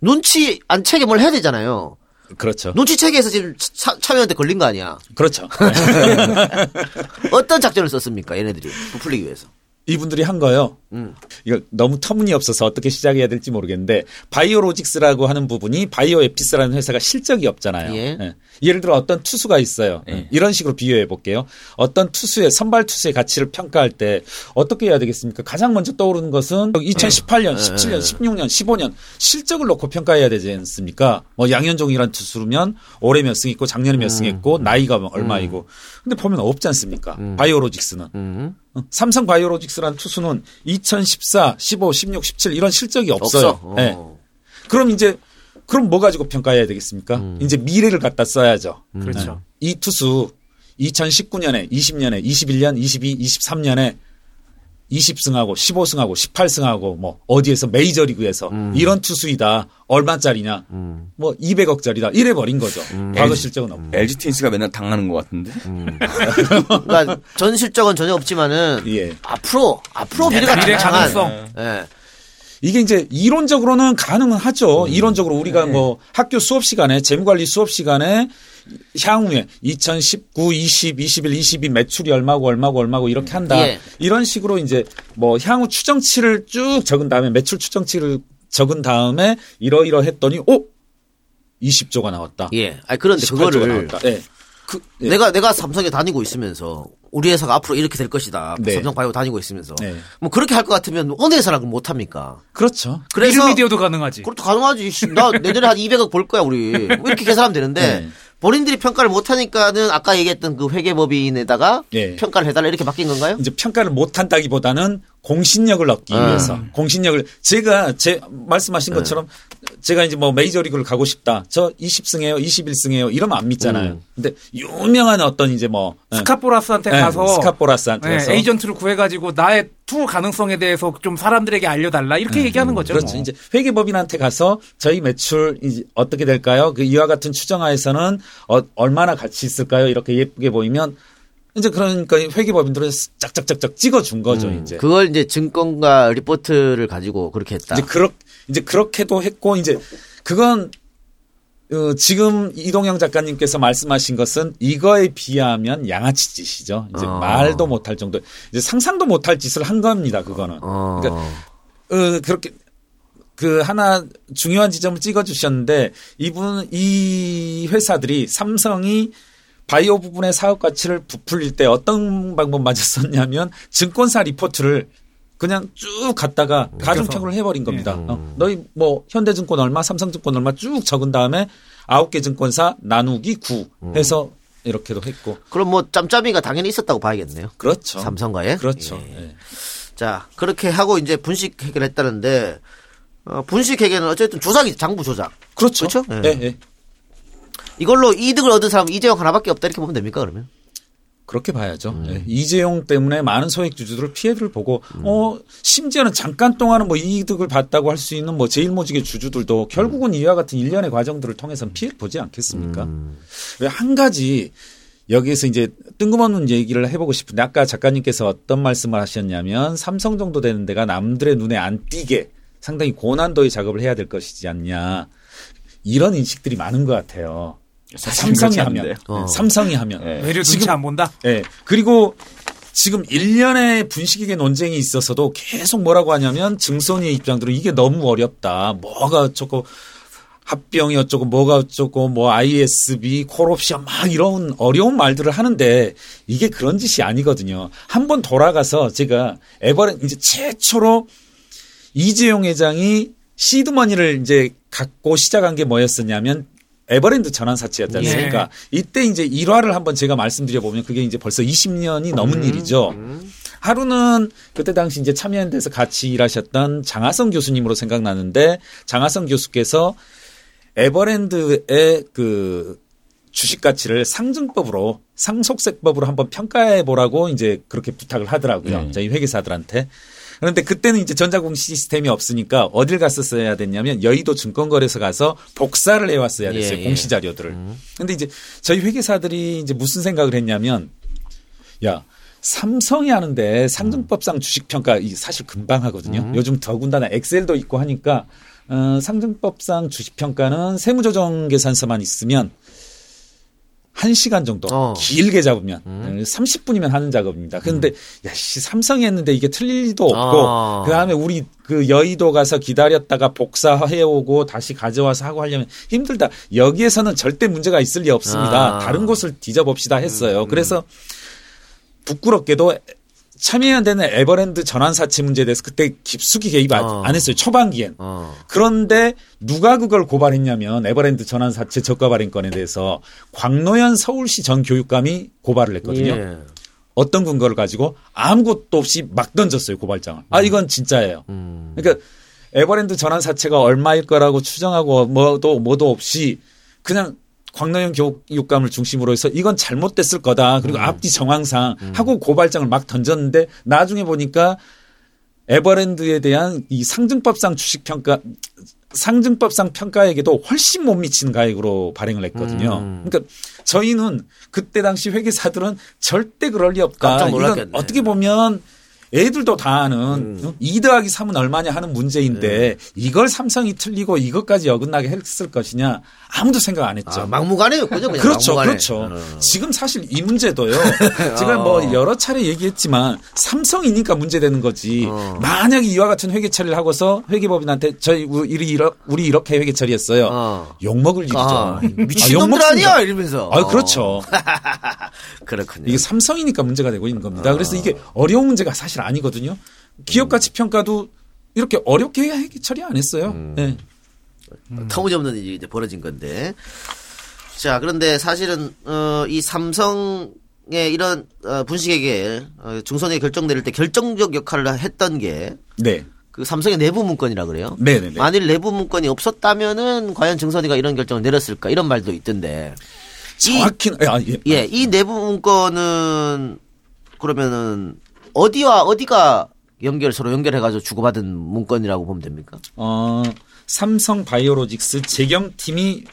눈치 안 채게 뭘 해야 되잖아요. 그렇죠. 눈치 채게해서 지금 차, 참여한테 걸린 거 아니야. 그렇죠. 어떤 작전을 썼습니까, 얘네들이. 부풀리기 위해서. 이분들이 한 거요. 음. 이거 너무 터무니없어서 어떻게 시작해야 될지 모르겠는데 바이오로직스라고 하는 부분이 바이오에피스라는 회사가 실적이 없잖아요. 예. 를 들어 어떤 투수가 있어요. 예. 이런 식으로 비유해 볼게요. 어떤 투수의 선발 투수의 가치를 평가할 때 어떻게 해야 되겠습니까? 가장 먼저 떠오르는 것은 2018년, 17년, 16년, 15년 실적을 놓고 평가해야 되지 않습니까? 뭐 양현종이란 투수면 올해 몇승 있고 작년에 몇 승 했고 나이가 뭐 얼마이고. 근데 보면 없지 않습니까? 바이오로직스는. 음. 어, 삼성 바이오로직스라는 투수는 2014, 15, 16, 17 이런 실적이 없어요. 없어. 어. 네. 그럼 이제 그럼 뭐 가지고 평가해야 되겠습니까? 이제 미래를 갖다 써야죠. 그렇죠. 네. 이 투수 2019년에, 20년에, 21년, 22, 23년에 20승하고 15승하고 18승하고 뭐 어디에서 메이저리그에서 이런 투수이다. 얼마짜리냐? 뭐 200억짜리다. 이래 버린 거죠. 과거 실적은 없고. LG 트윈스가 맨날 당하는 것 같은데. 그러니까 전 실적은 전혀 없지만은 예. 앞으로 앞으로 미래가 미래 장한 가능성. 예. 이게 이제 이론적으로는 가능은 하죠. 이론적으로 우리가 뭐 학교 수업 시간에 재무관리 수업 시간에 향후에 2019, 20, 21, 22 매출이 얼마고 얼마고 얼마고 이렇게 한다. 예. 이런 식으로 이제 뭐 향후 추정치를 쭉 적은 다음에 매출 추정치를 적은 다음에 이러이러 했더니 오 20조가 나왔다. 예. 아니 그런데 18조가 그거를 나왔다. 예. 그, 예. 내가 내가 삼성에 다니고 있으면서 우리 회사가 앞으로 이렇게 될 것이다. 네. 삼성 바이오 다니고 있으면서 네. 뭐 그렇게 할 것 같으면 어느 회사랑 못 합니까? 그렇죠. 그래서 일미디어도 가능하지. 그것도 가능하지. 씨, 나 내년에 한 200억 벌 거야 우리. 뭐 이렇게 계산하면 되는데 네. 본인들이 평가를 못 하니까는 아까 얘기했던 그 회계법인에다가 예. 평가를 해달라 이렇게 바뀐 건가요? 이제 평가를 못 한다기보다는 공신력을 얻기 아. 위해서 공신력을 제가 제 말씀하신 네. 것처럼 제가 이제 뭐 메이저리그를 가고 싶다. 저 20승해요, 21승해요. 이러면 안 믿잖아요. 음. 근데 유명한 어떤 이제 뭐 예. 스캇 보라스한테 예, 가서 스캇 보라스한테 네, 가서 에이전트를 구해가지고 나의 투 가능성에 대해서 좀 사람들에게 알려달라 이렇게 얘기하는 거죠. 그렇죠. 뭐. 이제 회계법인한테 가서 저희 매출 이제 어떻게 될까요? 그 이와 같은 추정하에서는 어, 얼마나 가치 있을까요? 이렇게 예쁘게 보이면 이제 그러니까 회계법인들은 짝짝짝짝 찍어준 거죠. 이제 그걸 이제 증권과 리포트를 가지고 그렇게 했다. 이제 그렇 이제 그렇게도 했고 이제 그건 어, 지금 이동영 작가님께서 말씀하신 것은 이거에 비하면 양아치 짓이죠. 이제 어. 말도 못할 정도, 이제 상상도 못할 짓을 한 겁니다. 그거는. 어. 그러니까 어, 그렇게 그 하나 중요한 지점을 찍어주셨는데 이분 이 회사들이 삼성이 바이오 부분의 사업 가치를 부풀릴 때 어떤 방법 맞았었냐면 증권사 리포트를 그냥 쭉 갖다가 가중평을 해버린 겁니다. 어, 너희 뭐 현대증권 얼마, 삼성증권 얼마 쭉 적은 다음에 아홉 개 증권사 나누기 9 해서 이렇게도 했고 그럼 뭐 짬짬이가 당연히 있었다고 봐야겠네요. 그렇죠. 삼성과의. 그렇죠. 예. 예. 자 그렇게 하고 이제 분식 해결했다는데 어, 분식 회계는 어쨌든 조작이 장부 조작. 그렇죠. 그렇죠? 예, 예. 예. 이걸로 이득을 얻은 사람은 이재용 하나밖에 없다 이렇게 보면 됩니까 그러면? 그렇게 봐야죠. 음. 예. 이재용 때문에 많은 소액주주들 피해를 보고, 어, 심지어는 잠깐 동안은 뭐 이득을 봤다고 할 수 있는 뭐 제일모직의 주주들도 결국은 음. 이와 같은 일련의 과정들을 통해서는 피해를 보지 않겠습니까? 왜한 가지 여기에서 이제 뜬금없는 얘기를 해보고 싶은데 아까 작가님께서 어떤 말씀을 하셨냐면 삼성 정도 되는 데가 남들의 눈에 안 띄게 상당히 고난도의 작업을 해야 될 것이지 않냐. 이런 인식들이 많은 것 같아요. 삼성이 하면, 어. 삼성이 하면. 외려 눈치 안 본다. 예. 그리고 지금 일련의 분식회계 논쟁이 있어서도 계속 뭐라고 하냐면 증손의 입장들은 이게 너무 어렵다. 뭐가 어쩌고 합병이 어쩌고 뭐가 어쩌고 뭐 ISB 콜옵션 막 이런 어려운 말들을 하는데 이게 그런 짓이 아니거든요. 한번 돌아가서 제가 에버랜 이제 최초로 이재용 회장이 시드머니를 이제 갖고 시작한 게 뭐였었냐면 에버랜드 전환 사채였지 않습니까? 이때 이제 일화를 한번 제가 말씀드려 보면 그게 이제 벌써 20년이 넘은 일이죠. 하루는 그때 당시 이제 참여연대에서 같이 일하셨던 장하성 교수님으로 생각나는데 장하성 교수께서 에버랜드의 그 주식 가치를 상증법으로 상속세법으로 한번 평가해 보라고 이제 그렇게 부탁을 하더라고요. 네. 저희 회계사들한테. 그런데 그때는 이제 전자공시 시스템이 없으니까 어딜 갔었어야 됐냐면 여의도 증권거래소 가서 복사를 해왔어야 됐어요. 예, 예. 공시 자료들을. 근데 이제 저희 회계사들이 이제 무슨 생각을 했냐면 야 삼성이 하는데 상증법상 주식평가 이 사실 금방 하거든요. 요즘 더군다나 엑셀도 있고 하니까 어, 상증법상 주식평가는 세무조정 계산서만 있으면 1시간 정도 어. 길게 잡으면 30분이면 하는 작업입니다. 그런데 야씨 삼성이 했는데 이게 틀릴 리도 없고 아. 그다음에 우리 그 여의도 가서 기다렸다가 복사해 오고 다시 가져와서 하고 하려면 힘들다. 여기에서는 절대 문제가 있을 리 없습니다. 아. 다른 곳을 뒤져봅시다 했어요. 그래서 부끄럽게도 참여연대는 에버랜드 전환 사채 문제에 대해서 그때 깊숙이 개입 안, 어. 안 했어요. 초반기엔. 어. 그런데 누가 그걸 고발했냐면 에버랜드 전환 사채 저가 발행건에 대해서 광노현 서울시 전 교육감이 고발을 했거든요. 예. 어떤 근거를 가지고 아무것도 없이 막 던졌어요 고발장을. 아 이건 진짜예요. 음. 그러니까 에버랜드 전환 사채가 얼마일 거라고 추정하고 뭐도 뭐도 없이 그냥 광노현 교육감을 중심으로 해서 이건 잘못됐을 거다. 그리고 앞뒤 정황상 하고 고발장을 막 던졌는데 나중에 보니까 에버랜드에 대한 이 상증법상 주식 평가 상증법상 평가에게도 훨씬 못 미치는 가액으로 발행을 했거든요. 음. 그러니까 저희는 그때 당시 회계사들은 절대 그럴 리 없다. 이건. 어떻게 보면 애들도 다 아는 어? 2 더하기 3은 얼마냐 하는 문제인데 이걸 삼성이 틀리고 이것까지 어긋나게 했을 것이냐 아무도 생각 안 했죠. 아, 막무가내였군요. 그렇죠, 막무가내. 그렇죠. 어. 지금 사실 이 문제도요. 제가 뭐 여러 차례 얘기했지만 삼성이니까 문제되는 거지. 어. 만약에 이와 같은 회계 처리를 하고서 회계법인한테 저희 우리 이러, 우리 이렇게 회계 처리했어요. 어. 욕 먹을 일이죠. 아, 아, 미친놈들 욕 먹습니다. 아니야 이러면서. 아, 그렇죠. 그렇군요. 이게 삼성이니까 문제가 되고 있는 겁니다. 아. 그래서 이게 어려운 문제가 사실 아니거든요. 기업 가치 평가도 이렇게 어렵게 회계 처리 안 했어요. 음. 네. 터무니없는 일이 이제 벌어진 건데. 자, 그런데 사실은, 어, 이 삼성의 이런, 어, 분식회계, 어, 중선에 결정 내릴 때 결정적 역할을 했던 게, 네. 그 삼성의 내부 문건이라 그래요. 네네네. 만일 내부 문건이 없었다면은 과연 증선이가 이런 결정을 내렸을까 이런 말도 있던데. 정확히 아, 예. 예, 이 내부 문건은 그러면은 어디와 어디가 연결 서로 연결해가지고 주고받은 문건이라고 보면 됩니까? 어, 삼성 바이오로직스 재경 팀이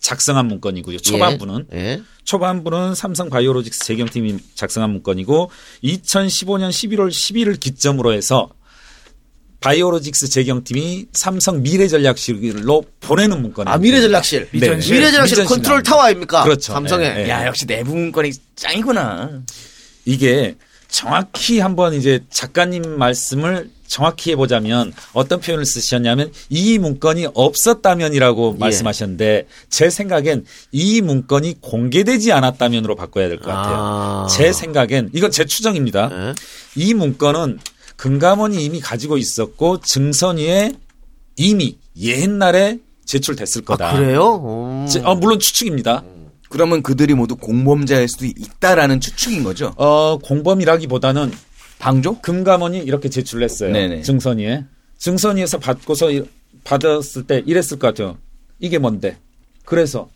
작성한 문건이고요. 초반부는 예. 초반부는 삼성 바이오로직스 재경팀이 작성한 문건이고 2015년 11월 10일을 기점으로 해서 바이오로직스 재경팀이 삼성 미래전략실로 보내는 문건이에요. 아 미래전략실. 네. 미전실. 미래전략실 미전실 컨트롤 나옵니다. 타워 아닙니까? 그렇죠. 삼성의. 예, 예. 야 역시 내부 문건이 짱이구나. 이게 정확히 한번 이제 작가님 말씀을 정확히 해보자면 어떤 표현을 쓰셨냐면 이 문건이 없었다면이라고 예. 말씀하셨는데 제 생각엔 이 문건이 공개되지 않았다면으로 바꿔야 될 것 같아요. 아. 제 생각엔 이건 제 추정입니다. 예. 이 문건은 금감원이 이미 가지고 있었고 증선위에 이미 옛날에 제출됐을 거다. 아, 그래요? 음. 제- 어, 물론 추측입니다. 그러면 그들이 모두 공범자일 수도 있다라는 추측인 거죠. 어, 공범이라기보다는 방조? 금감원이 이렇게 제출을 했어요. 네네. 증선위에. 증선위에서 받고서 이- 받았을 때 이랬을 것 같아요. 이게 뭔데? 그래서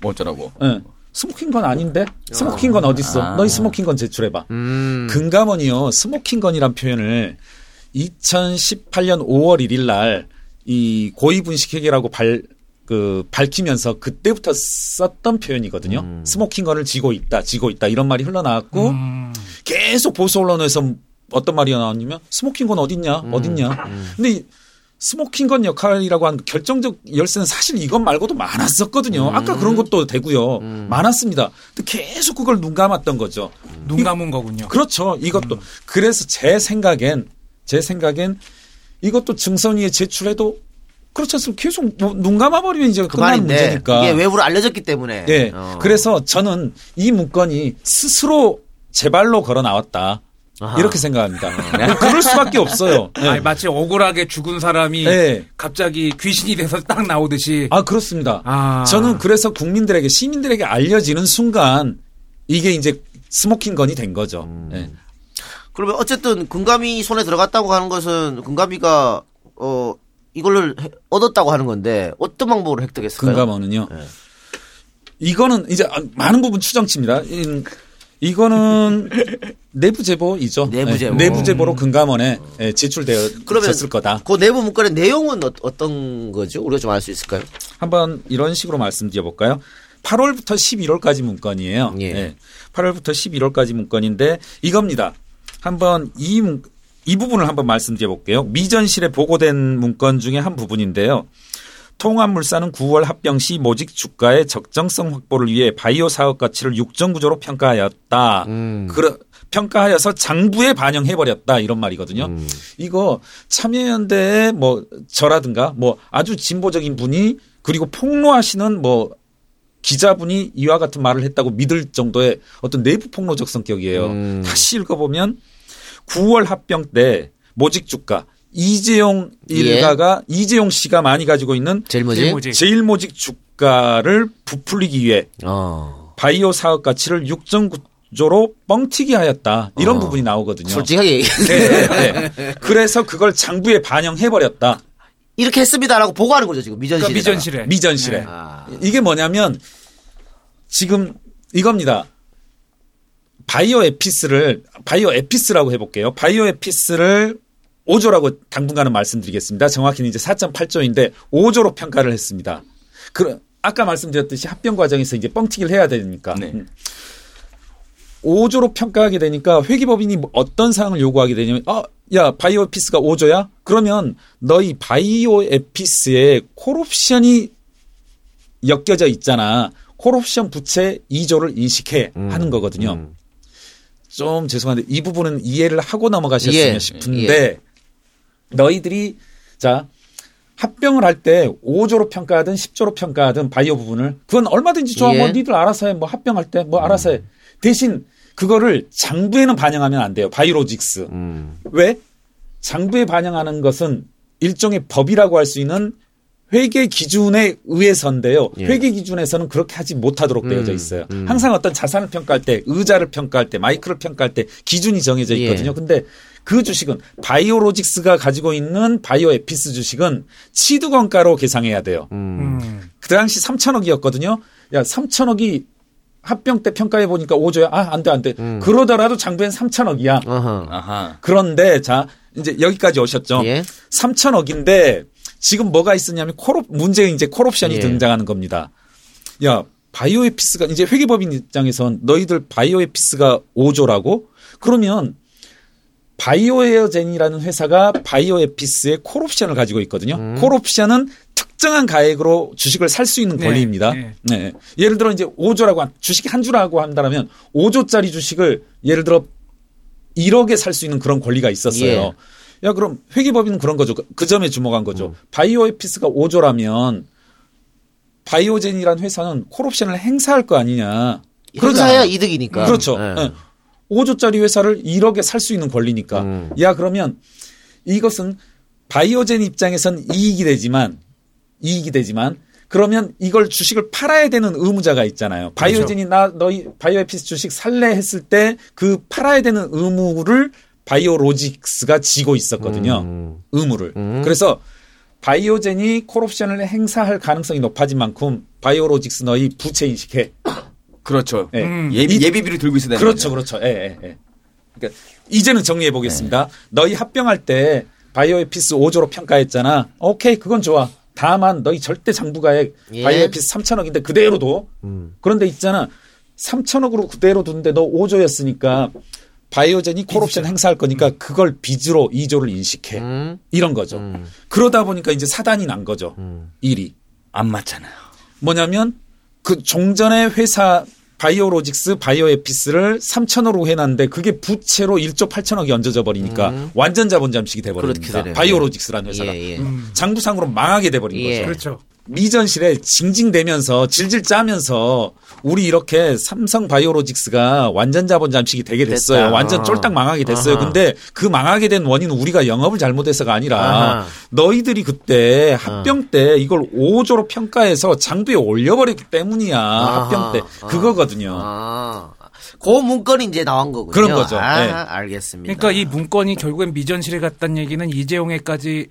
뭐 어쩌라고. 예. 스모킹 건 아닌데? 스모킹 건 어딨어? 아. 너희 스모킹 건 제출해봐. 음. 금감원이요. 스모킹 건이란 표현을 2018년 5월 1일 날 이 고의 분식회계라고 발, 그, 밝히면서 그때부터 썼던 표현이거든요. 음. 스모킹 건을 쥐고 있다, 쥐고 있다 이런 말이 흘러나왔고 음. 계속 보수 언론에서 어떤 말이 나왔냐면 스모킹 건 어딨냐, 음. 어딨냐. 근데 이 스모킹 건 역할이라고 하는 결정적 열쇠는 사실 이것 말고도 많았었거든요. 음. 아까 그런 것도 되고요. 많았습니다. 근데 계속 그걸 눈 감았던 거죠. 눈 감은 거군요. 그렇죠. 이것도 그래서 제 생각엔 제 생각엔 이것도 증선위에 제출해도 그렇지 않습니까? 계속 뭐 눈 감아버리면 이제 그 끝나는 말인데 문제니까. 이게 외부로 알려졌기 때문에. 예. 어. 그래서 저는 이 문건이 스스로 제 발로 걸어 나왔다. 아하. 이렇게 생각합니다. 뭐 그럴 수밖에 없어요. 예. 아니, 마치 억울하게 죽은 사람이 예. 갑자기 귀신이 돼서 딱 나오듯이. 아 그렇습니다. 아. 저는 그래서 국민들에게 시민들에게 알려지는 순간 이게 이제 스모킹 건이 된 거죠. 음. 예. 그러면 어쨌든 금감원 손에 들어갔다고 하는 것은 금감원이 어 이걸로 해- 얻었다고 하는 건데 어떤 방법으로 획득했을까요? 금감원은요. 네. 이거는 이제 아, 많은 부분 추정치입니다. 이- 이거는 내부 제보이죠. 내부 제보. 네, 내부 제보로 금감원에 예, 제출되었을 그러면 거다. 그 내부 문건의 내용은 어, 어떤 거죠? 우리가 좀 알 수 있을까요? 한번 이런 식으로 말씀드려 볼까요? 8월부터 11월까지 문건이에요. 예. 8월부터 11월까지 문건인데 이겁니다. 한번 이, 문- 이 부분을 한번 말씀드려 볼게요. 미전실에 보고된 문건 중에 한 부분인데요. 통합물산은 9월 합병 시 모직 주가의 적정성 확보를 위해 바이오 사업 가치를 육정 구조로 평가하였다. 그러, 평가하여서 장부에 반영해 버렸다 이런 말이거든요. 이거 참여연대의 뭐 저라든가 뭐 아주 진보적인 분이 그리고 폭로하시는 뭐 기자분이 이와 같은 말을 했다고 믿을 정도의 어떤 내부 폭로적 성격이에요. 다시 읽어보면 9월 합병 때 모직 주가 이재용 예. 일가가 이재용 씨가 많이 가지고 있는 제일 뭐지? 제일 뭐지? 제일 모직 주가를 부풀리기 위해 어. 바이오 사업 가치를 육정 구조로 뻥튀기 하였다. 이런 어. 부분이 나오거든요. 솔직하게 얘기. 네, 네. 그래서 그걸 장부에 반영해 버렸다. 이렇게 했습니다라고 보고하는 거죠 지금 미전실에. 그러니까 미전실에. 미전실에. 네. 아. 이게 뭐냐면 지금 이겁니다. 바이오 에피스를 바이오 에피스라고 해볼게요. 바이오 에피스를 5조라고 당분간은 말씀드리겠습니다. 정확히는 이제 4.8조인데 5조로 평가를 했습니다. 그 아까 말씀드렸듯이 합병 과정에서 이제 뻥튀기를 해야 되니까 네. 음. 5조로 평가하게 되니까 회계법인이 뭐 어떤 사항을 요구하게 되냐면 아, 야, 바이오 에피스가 5조야? 그러면 너희 바이오 에피스에 콜옵션이 엮여져 있잖아. 콜옵션 부채 2조를 인식해 하는 거거든요. 음. 좀 죄송한데 이 부분은 이해를 하고 넘어가셨으면 예, 싶은데 너희들이 자 합병을 할 때 5조로 평가하든 10조로 평가하든 바이오 부분을 그건 얼마든지 좋아 뭐 예. 니들 알아서 해. 뭐 합병할 때 뭐 알아서 해. 대신 그거를 장부에는 반영하면 안 돼요. 바이오로직스. 음. 왜? 장부에 반영하는 것은 일종의 법이라고 할 수 있는 회계 기준에 의해서인데요. 예. 회계 기준에서는 그렇게 하지 못하도록 되어져 음, 있어요. 음. 항상 어떤 자산을 평가할 때, 의자를 평가할 때, 마이크를 평가할 때 기준이 정해져 있거든요. 예. 근데 그 주식은 바이오로직스가 가지고 있는 바이오 에피스 주식은 취득원가로 계상해야 돼요. 음. 음. 그 당시 3천억이었거든요. 야, 3천억이 합병 때 평가해 보니까 5조야. 아, 안 돼, 안 돼. 음. 그러더라도 장부엔 3천억이야. 어허. 아하. 그런데 자, 이제 여기까지 오셨죠. 예. 3천억인데 지금 뭐가 있었냐면 콜옵 문제는 이제 콜옵션이 예. 등장하는 겁니다. 야, 바이오에피스가 이제 회계법인 입장에선 너희들 바이오에피스가 5조라고? 그러면 바이오에어젠이라는 회사가 바이오에피스의 콜옵션을 가지고 있거든요. 음. 콜옵션은 특정한 가액으로 주식을 살 수 있는 네, 권리입니다. 네. 네. 예를 들어 이제 5조라고 한 주식이 한 주라고 한다면 5조짜리 주식을 예를 들어 1억에 살 수 있는 그런 권리가 있었어요. 예. 야 그럼 회계법인은 그런 거죠. 그- 그 점에 주목한 거죠. 음. 바이오에피스가 5조라면 바이오젠이라는 회사는 콜옵션을 행사할 거 아니냐. 그러잖아요. 이득이니까. 그렇죠. 예. 예. 5조짜리 회사를 1억에 살 수 있는 권리니까. 음. 야 그러면 이것은 바이오젠 입장에선 이익이 되지만 이익이 되지만 그러면 이걸 주식을 팔아야 되는 의무자가 있잖아요. 바이오젠이 나 너희 바이오에피스 주식 살래 했을 때 그 팔아야 되는 의무를 바이오로직스가 지고 있었거든요. 음. 의무를. 음. 그래서 바이오젠이 콜옵션을 행사할 가능성이 높아진 만큼 바이오로직스 너희 부채 인식해. 그렇죠. 예. 음. 예비, 이- 예비비를 들고 있어야 되는 그렇죠, 거죠. 그렇죠. 예, 예, 예. 그러니까 이제는 정리해 보겠습니다. 너희 합병할 때 바이오에피스 5조로 평가했잖아. 오케이, 그건 좋아. 다만 너희 절대 장부가액 예. 바이오에피스 3천억인데 그대로 둬. 음. 그런데 있잖아. 3천억으로 그대로 두는데 너 5조였으니까 바이오젠이 콜옵션 행사할 거니까 그걸 빚으로 2조를 인식해. 음. 이런 거죠. 음. 그러다 보니까 이제 사단이 난 거죠. 음. 일이. 안 맞잖아요. 뭐냐면 그 종전의 회사 바이오로직스 바이오에피스를 3천억으로 해놨는데 그게 부채로 1조 8천억이 얹어져 버리니까 음. 완전 자본 잠식이 돼버립니다. 바이오로직스라는 회사가 예, 예. 음. 장부상으로 망하게 돼버린 예. 거죠. 그렇죠. 미전실에 징징대면서 질질 짜면서 우리 이렇게 삼성 바이오로직스가 완전 자본 잠식이 되게 됐어요. 됐다. 완전 쫄딱 망하게 됐어요. 아하. 근데 그 망하게 된 원인은 우리가 영업을 잘못해서가 아니라 아하. 너희들이 그때 합병 때 이걸 5조로 평가해서 장부에 올려버렸기 때문이야. 아하. 합병 때 아. 그거거든요. 아. 그 문건이 이제 나온 거군요. 그런 거죠. 아, 네. 알겠습니다. 그러니까 이 문건이 결국엔 미전실에 갔다는 얘기는 이재용에까지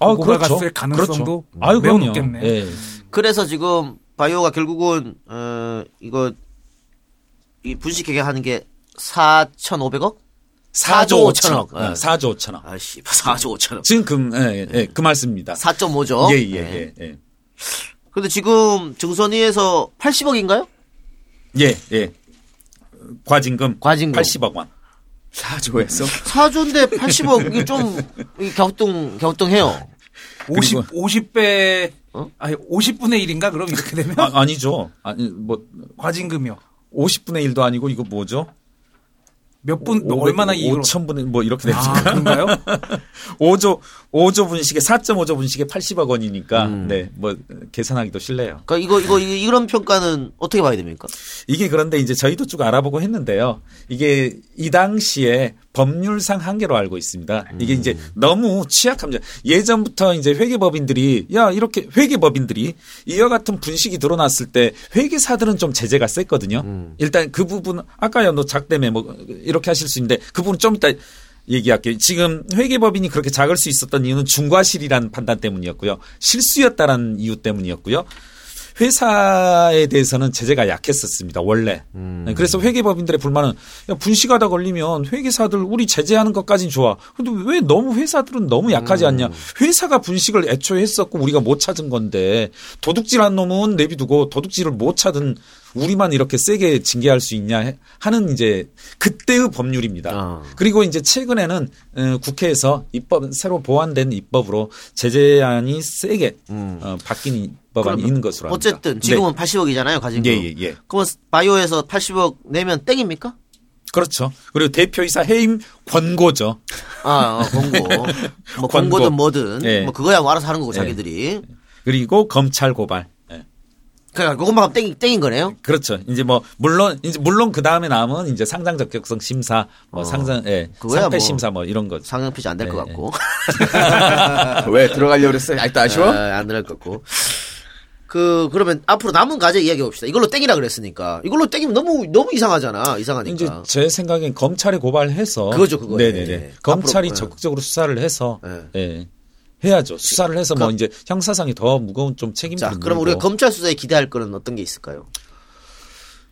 아, 보고가 갔을 가능성도 아유, 매우 그럼요. 높겠네. 예. 그래서 지금 바이오가 결국은 어 이거 이 분식회계 하는 게 4,500억? 4조 5천억. 5천억. 예. 4조 5천억. 아씨, 4조 5천억. 지금 그, 예, 예, 그 말씀입니다. 4.5조. 예, 예, 예, 예. 근데 지금 증선위에서 80억인가요? 예, 예. 과징금 과징금. 80억 원. 4조에서 4조인데 80억 이게 좀 이게 격동 격동해요. 50 그리고- 50배 어? 아니 50분의 1인가 그럼 이렇게 되면 아, 아니죠. 아니 뭐 과징금이요. 50분의 1도 아니고 이거 뭐죠? 몇분 얼마나 이익을 5천 분의 뭐 이렇게 아, 되니까 그런가요? 5조 5조 분식에 4.5조 분식에 80억 원이니까 음. 네 뭐 계산하기도 실래요. 그러니까 이거 이거 이- 이런 평가는 어떻게 봐야 됩니까? 이게 그런데 이제 저희도 쭉 알아보고 했는데요. 이게 이 당시에 법률상 한계로 알고 있습니다. 이게 이제 너무 취약합니다. 예전부터 이제 회계법인들이 야 이렇게 회계법인들이 이와 같은 분식이 드러났을 때 회계사들은 좀 제재가 셌거든요. 일단 그 부분 아까요 너 작대매 뭐 이렇게 하실 수 있는데 그 부분 좀 이따 얘기할게요. 지금 회계법인이 그렇게 작을 수 있었던 이유는 중과실이라는 판단 때문이었고요. 실수였다라는 이유 때문이었고요. 회사에 대해서는 제재가 약했었습니다. 원래. 음. 네, 그래서 회계법인들의 불만은 야, 분식하다 걸리면 회계사들 우리 제재하는 것까진 좋아. 근데 왜 너무 회사들은 너무 약하지 않냐? 음. 회사가 분식을 애초에 했었고 우리가 못 찾은 건데 도둑질한 놈은 내비두고 도둑질을 못 찾은 우리만 이렇게 세게 징계할 수 있냐 해- 하는 이제 그때의 법률입니다. 어. 그리고 이제 최근에는 어, 국회에서 입법 새로 보완된 입법으로 제재안이 세게 어, 바뀐 입 법안이 있는 것으로 합니다. 어쨌든 지금은 80억이잖아요, 가진 거. 네. 예, 예, 예. 그러면 바이오에서 80억 내면 땡입니까? 그렇죠. 그리고 대표이사 해임 권고죠. 아, 어, 권고. 뭐 권고. 권고든 뭐든 예. 뭐 그거야 뭐 알아서 하는 거고 예. 자기들이. 그리고 검찰 고발. 예. 그러니까 그것만 땡, 땡인 거네요. 그렇죠. 이제 뭐 물론 이제 물론 그 다음에 남은 이제 상장 적격성 심사, 뭐 어. 상장, 예, 상패 뭐 심사 뭐 이런 거. 상영 피지 안 될것 예, 같고. 왜 들어가려고 그랬어요? 아직도 아쉬워? 아, 안 들어갈 것 같고. 그 그러면 앞으로 남은 과제 이야기해 봅시다. 이걸로 땡이라 그랬으니까 이걸로 땡이면 너무 너무 이상하잖아. 이상하니까. 이제 제 생각엔 검찰에 고발해서 그거죠, 그거. 네네네. 예. 검찰이 앞으로, 예. 적극적으로 수사를 해서 예. 예. 해야죠. 수사를 해서 뭐 그- 이제 형사상이 더 무거운 좀 책임을 자, 그럼 우리가 검찰 수사에 기대할 거는 어떤 게 있을까요?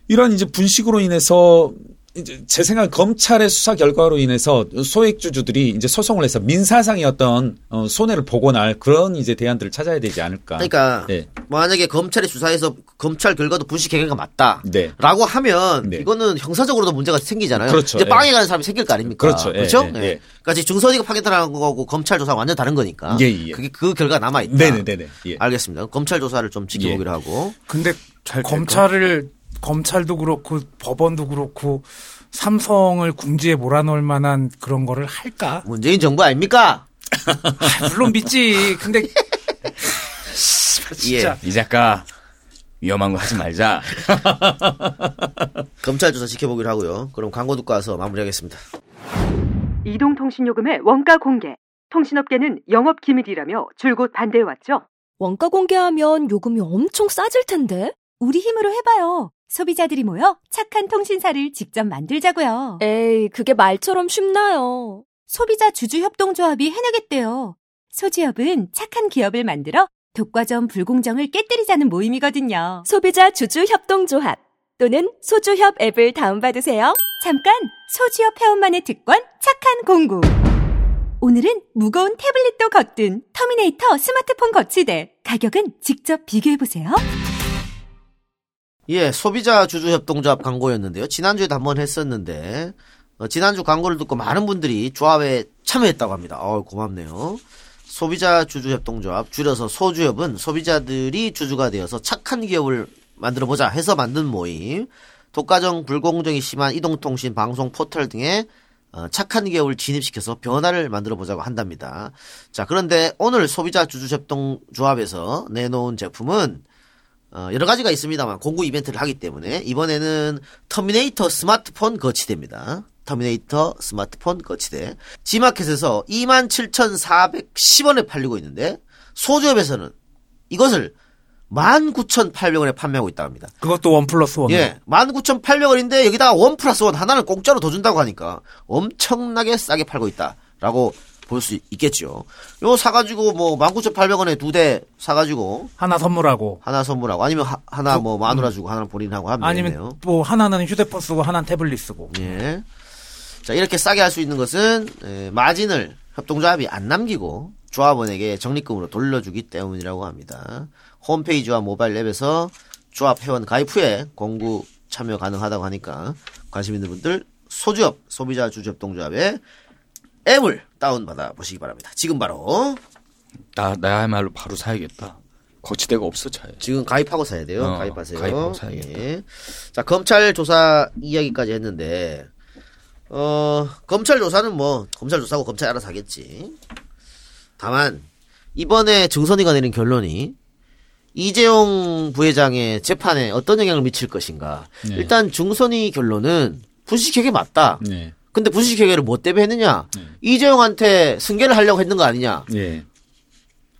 이런 이제 분식으로 인해서 이제 제 생각 검찰의 수사 결과로 인해서 소액주주들이 이제 소송을 해서 민사상의 어떤 어, 손해를 보고 날 그런 이제 대안들을 찾아야 되지 않을까. 그러니까 예. 만약에 검찰이 수사해서 검찰 결과도 분식 행위가 맞다. 네. 라고 하면 네. 이거는 형사적으로도 문제가 생기잖아요. 그렇죠. 이제 예. 빵에 가는 사람이 생길 거 아닙니까? 그렇죠. 예, 그렇죠? 예, 예. 예. 그러니까 지금 중선이가 파견하는 거고 검찰 조사가 완전 다른 거니까. 예, 예. 그게 그 결과 남아 있다. 네네네네. 예. 알겠습니다. 검찰 조사를 좀 지켜보기로 하고. 근데 검찰을 검찰도 그렇고 법원도 그렇고 삼성을 궁지에 몰아넣을 만한 그런 거를 할까? 문재인 정부 아닙니까? 아, 물론 믿지. 근데 예. 진짜 이 작가 위험한 거 하지 말자. 검찰 조사 지켜보기로 하고요. 그럼 광고 듣고 와서 마무리하겠습니다. 이동통신요금의 원가 공개. 통신업계는 영업 기밀이라며 줄곧 반대해왔죠. 원가 공개하면 요금이 엄청 싸질 텐데. 우리 힘으로 해봐요. 소비자들이 모여 착한 통신사를 직접 만들자고요. 에이, 그게 말처럼 쉽나요? 소비자 주주협동조합이 해내겠대요. 소지협은 착한 기업을 만들어 독과점 불공정을 깨뜨리자는 모임이거든요. 소비자 주주 협동조합 또는 소주협 앱을 다운받으세요. 잠깐 소지협 회원만의 특권 착한 공구. 오늘은 무거운 태블릿도 거뜬 터미네이터 스마트폰 거치대. 가격은 직접 비교해보세요. 예, 소비자 주주협동조합 광고였는데요. 지난주에도 한번 했었는데, 어, 지난주 광고를 듣고 많은 분들이 조합에 참여했다고 합니다. 어 고맙네요. 소비자 주주협동조합, 줄여서 소주협은 소비자들이 주주가 되어서 착한 기업을 만들어보자 해서 만든 모임. 독과점 불공정이 심한 이동통신 방송 포털 등에 어, 착한 기업을 진입시켜서 변화를 만들어 보자고 한답니다. 자, 그런데 오늘 소비자 주주협동조합에서 내놓은 제품은 어, 여러 가지가 있습니다만 공구 이벤트를 하기 때문에 이번에는 터미네이터 스마트폰 거치대입니다. 터미네이터 스마트폰 거치대. 지마켓에서 27,410원에 팔리고 있는데 소주협에서는 이것을 19,800원에 판매하고 있다고 합니다. 그것도 원 플러스 원. 예, 19,800원인데 여기다가 원 플러스 원 하나를 공짜로 더 준다고 하니까 엄청나게 싸게 팔고 있다라고 볼 수 있겠죠. 요 사가지고 뭐 19,800원에 두 대 사가지고 하나 선물하고 하나 선물하고 아니면 하, 나뭐 마누라 주고 하나 본인하고 하면. 아니면 또 하나는 휴대폰 쓰고 하나는 태블릿 쓰고. 예. 자, 이렇게 싸게 할 수 있는 것은 에, 마진을 협동조합이 안 남기고 조합원에게 적립금으로 돌려주기 때문이라고 합니다. 홈페이지와 모바일 앱에서 조합 회원 가입 후에 공구 참여 가능하다고 하니까 관심 있는 분들 소주협 소비자 주주협동조합의 앱을 다운받아 보시기 바랍니다. 지금 바로 나 나야말로 바로 사야겠다. 거치대가 없어 차에. 지금 가입하고 사야 돼요. 어, 가입하세요. 가입하고 사야겠다. 예. 자, 검찰 조사 이야기까지 했는데, 어, 검찰 조사는 뭐, 검찰 조사고 검찰 알아서 하겠지. 다만, 이번에 정선이가 내린 결론이, 이재용 부회장의 재판에 어떤 영향을 미칠 것인가. 네. 일단 중선이 결론은 분식회계 맞다. 네. 근데 분식회계를 뭐 때문에 했느냐? 이재용한테 승계를 하려고 했는 거 아니냐? 예.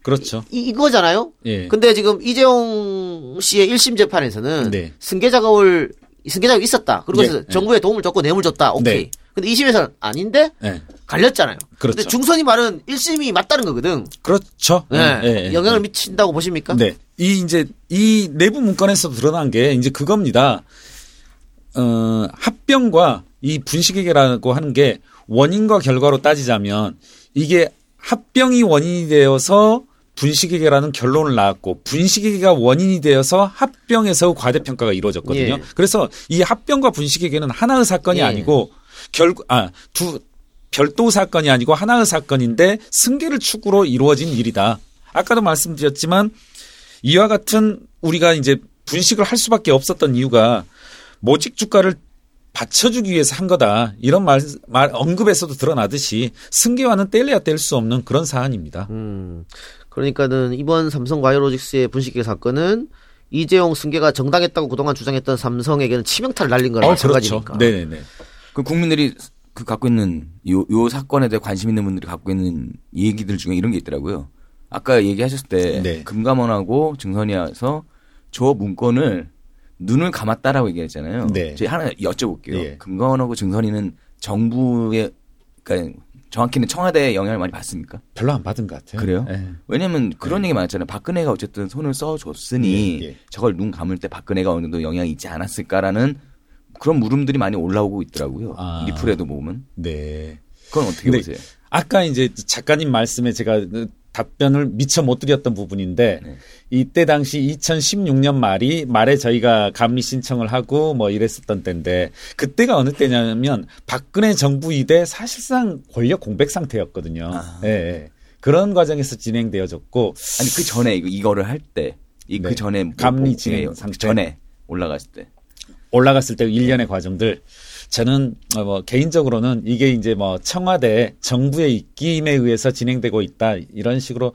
그렇죠. 이, 이거잖아요? 예. 근데 지금 이재용 씨의 1심 재판에서는 네. 승계 작업을 승계 작업이 있었다. 그리고 예. 정부에 도움을 줬고 뇌물 줬다. 오케이. 네. 근데 2심에서는 아닌데 예. 갈렸잖아요. 그렇죠. 근데 중선이 말은 1심이 맞다는 거거든. 그렇죠. 네. 예, 예, 영향을 예. 미친다고 보십니까? 네. 이 이제 이 내부 문건에서 드러난 게 이제 그겁니다. 어, 합병과 이 분식회계라고 하는 게 원인과 결과로 따지자면 이게 합병이 원인이 되어서 분식회계라는 결론을 낳았고 분식회계가 원인이 되어서 합병에서 과대평가가 이루어졌거든요. 예. 그래서 이 합병과 분식회계는 하나의 사건이 예. 아니고 결국 아두 별도 사건이 아니고 하나의 사건인데 승계를 축으로 이루어진 일이다. 아까도 말씀드렸지만 이와 같은 우리가 이제 분식을 할 수밖에 없었던 이유가 모직 주가를 받쳐주기 위해서 한 거다. 이런 말, 말 언급에서도 드러나듯이 승계와는 뗄래야 뗄 수 없는 그런 사안입니다. 음, 그러니까는 이번 삼성 바이오로직스의 분식회 사건은 이재용 승계가 정당했다고 그동안 주장했던 삼성에게는 치명타를 날린 거랑 어, 마찬가지니까. 그렇죠. 네네네. 그 국민들이 그 갖고 있는 요, 요 사건에 대해 관심 있는 분들이 갖고 있는 얘기들 중에 이런 게 있더라고요. 아까 얘기하셨을 때 네. 금감원하고 증선이와서 저 문건을 눈을 감았다라고 얘기했잖아요. 네. 제가 하나 여쭤볼게요. 예. 금감원하고 증선이는 정부의 그러니까 정확히는 청와대의 영향을 많이 받습니까? 별로 안 받은 것 같아요. 그래요? 예. 왜냐면 그런 얘기 많았잖아요. 박근혜가 어쨌든 손을 써줬으니 예, 예. 저걸 눈 감을 때 박근혜가 어느 정도 영향이 있지 않았을까라는 그런 물음들이 많이 올라오고 있더라고요. 아. 리플에도 보면. 네. 그건 어떻게 보세요? 아까 이제 작가님 말씀에 제가 그 답변을 미처 못 드렸던 부분인데 네. 이때 당시 2016년 말이 말에 저희가 감리 신청을 하고 뭐 이랬었던 때인데 그때가 어느 때냐면 박근혜 정부 이대 사실상 권력 공백 상태였거든요. 아. 예, 예. 그런 과정에서 진행되어졌고 아니 그 전에 이거, 이거를 할 때, 이그 네. 전에 뭐- 감리 뭐- 진행 예, 상태. 전에 올라갔을 때. 올라갔을 때 일련의 과정들 저는 어, 뭐 개인적으로는 이게 이제 뭐 청와대 정부의 입김에 의해서 진행되고 있다 이런 식으로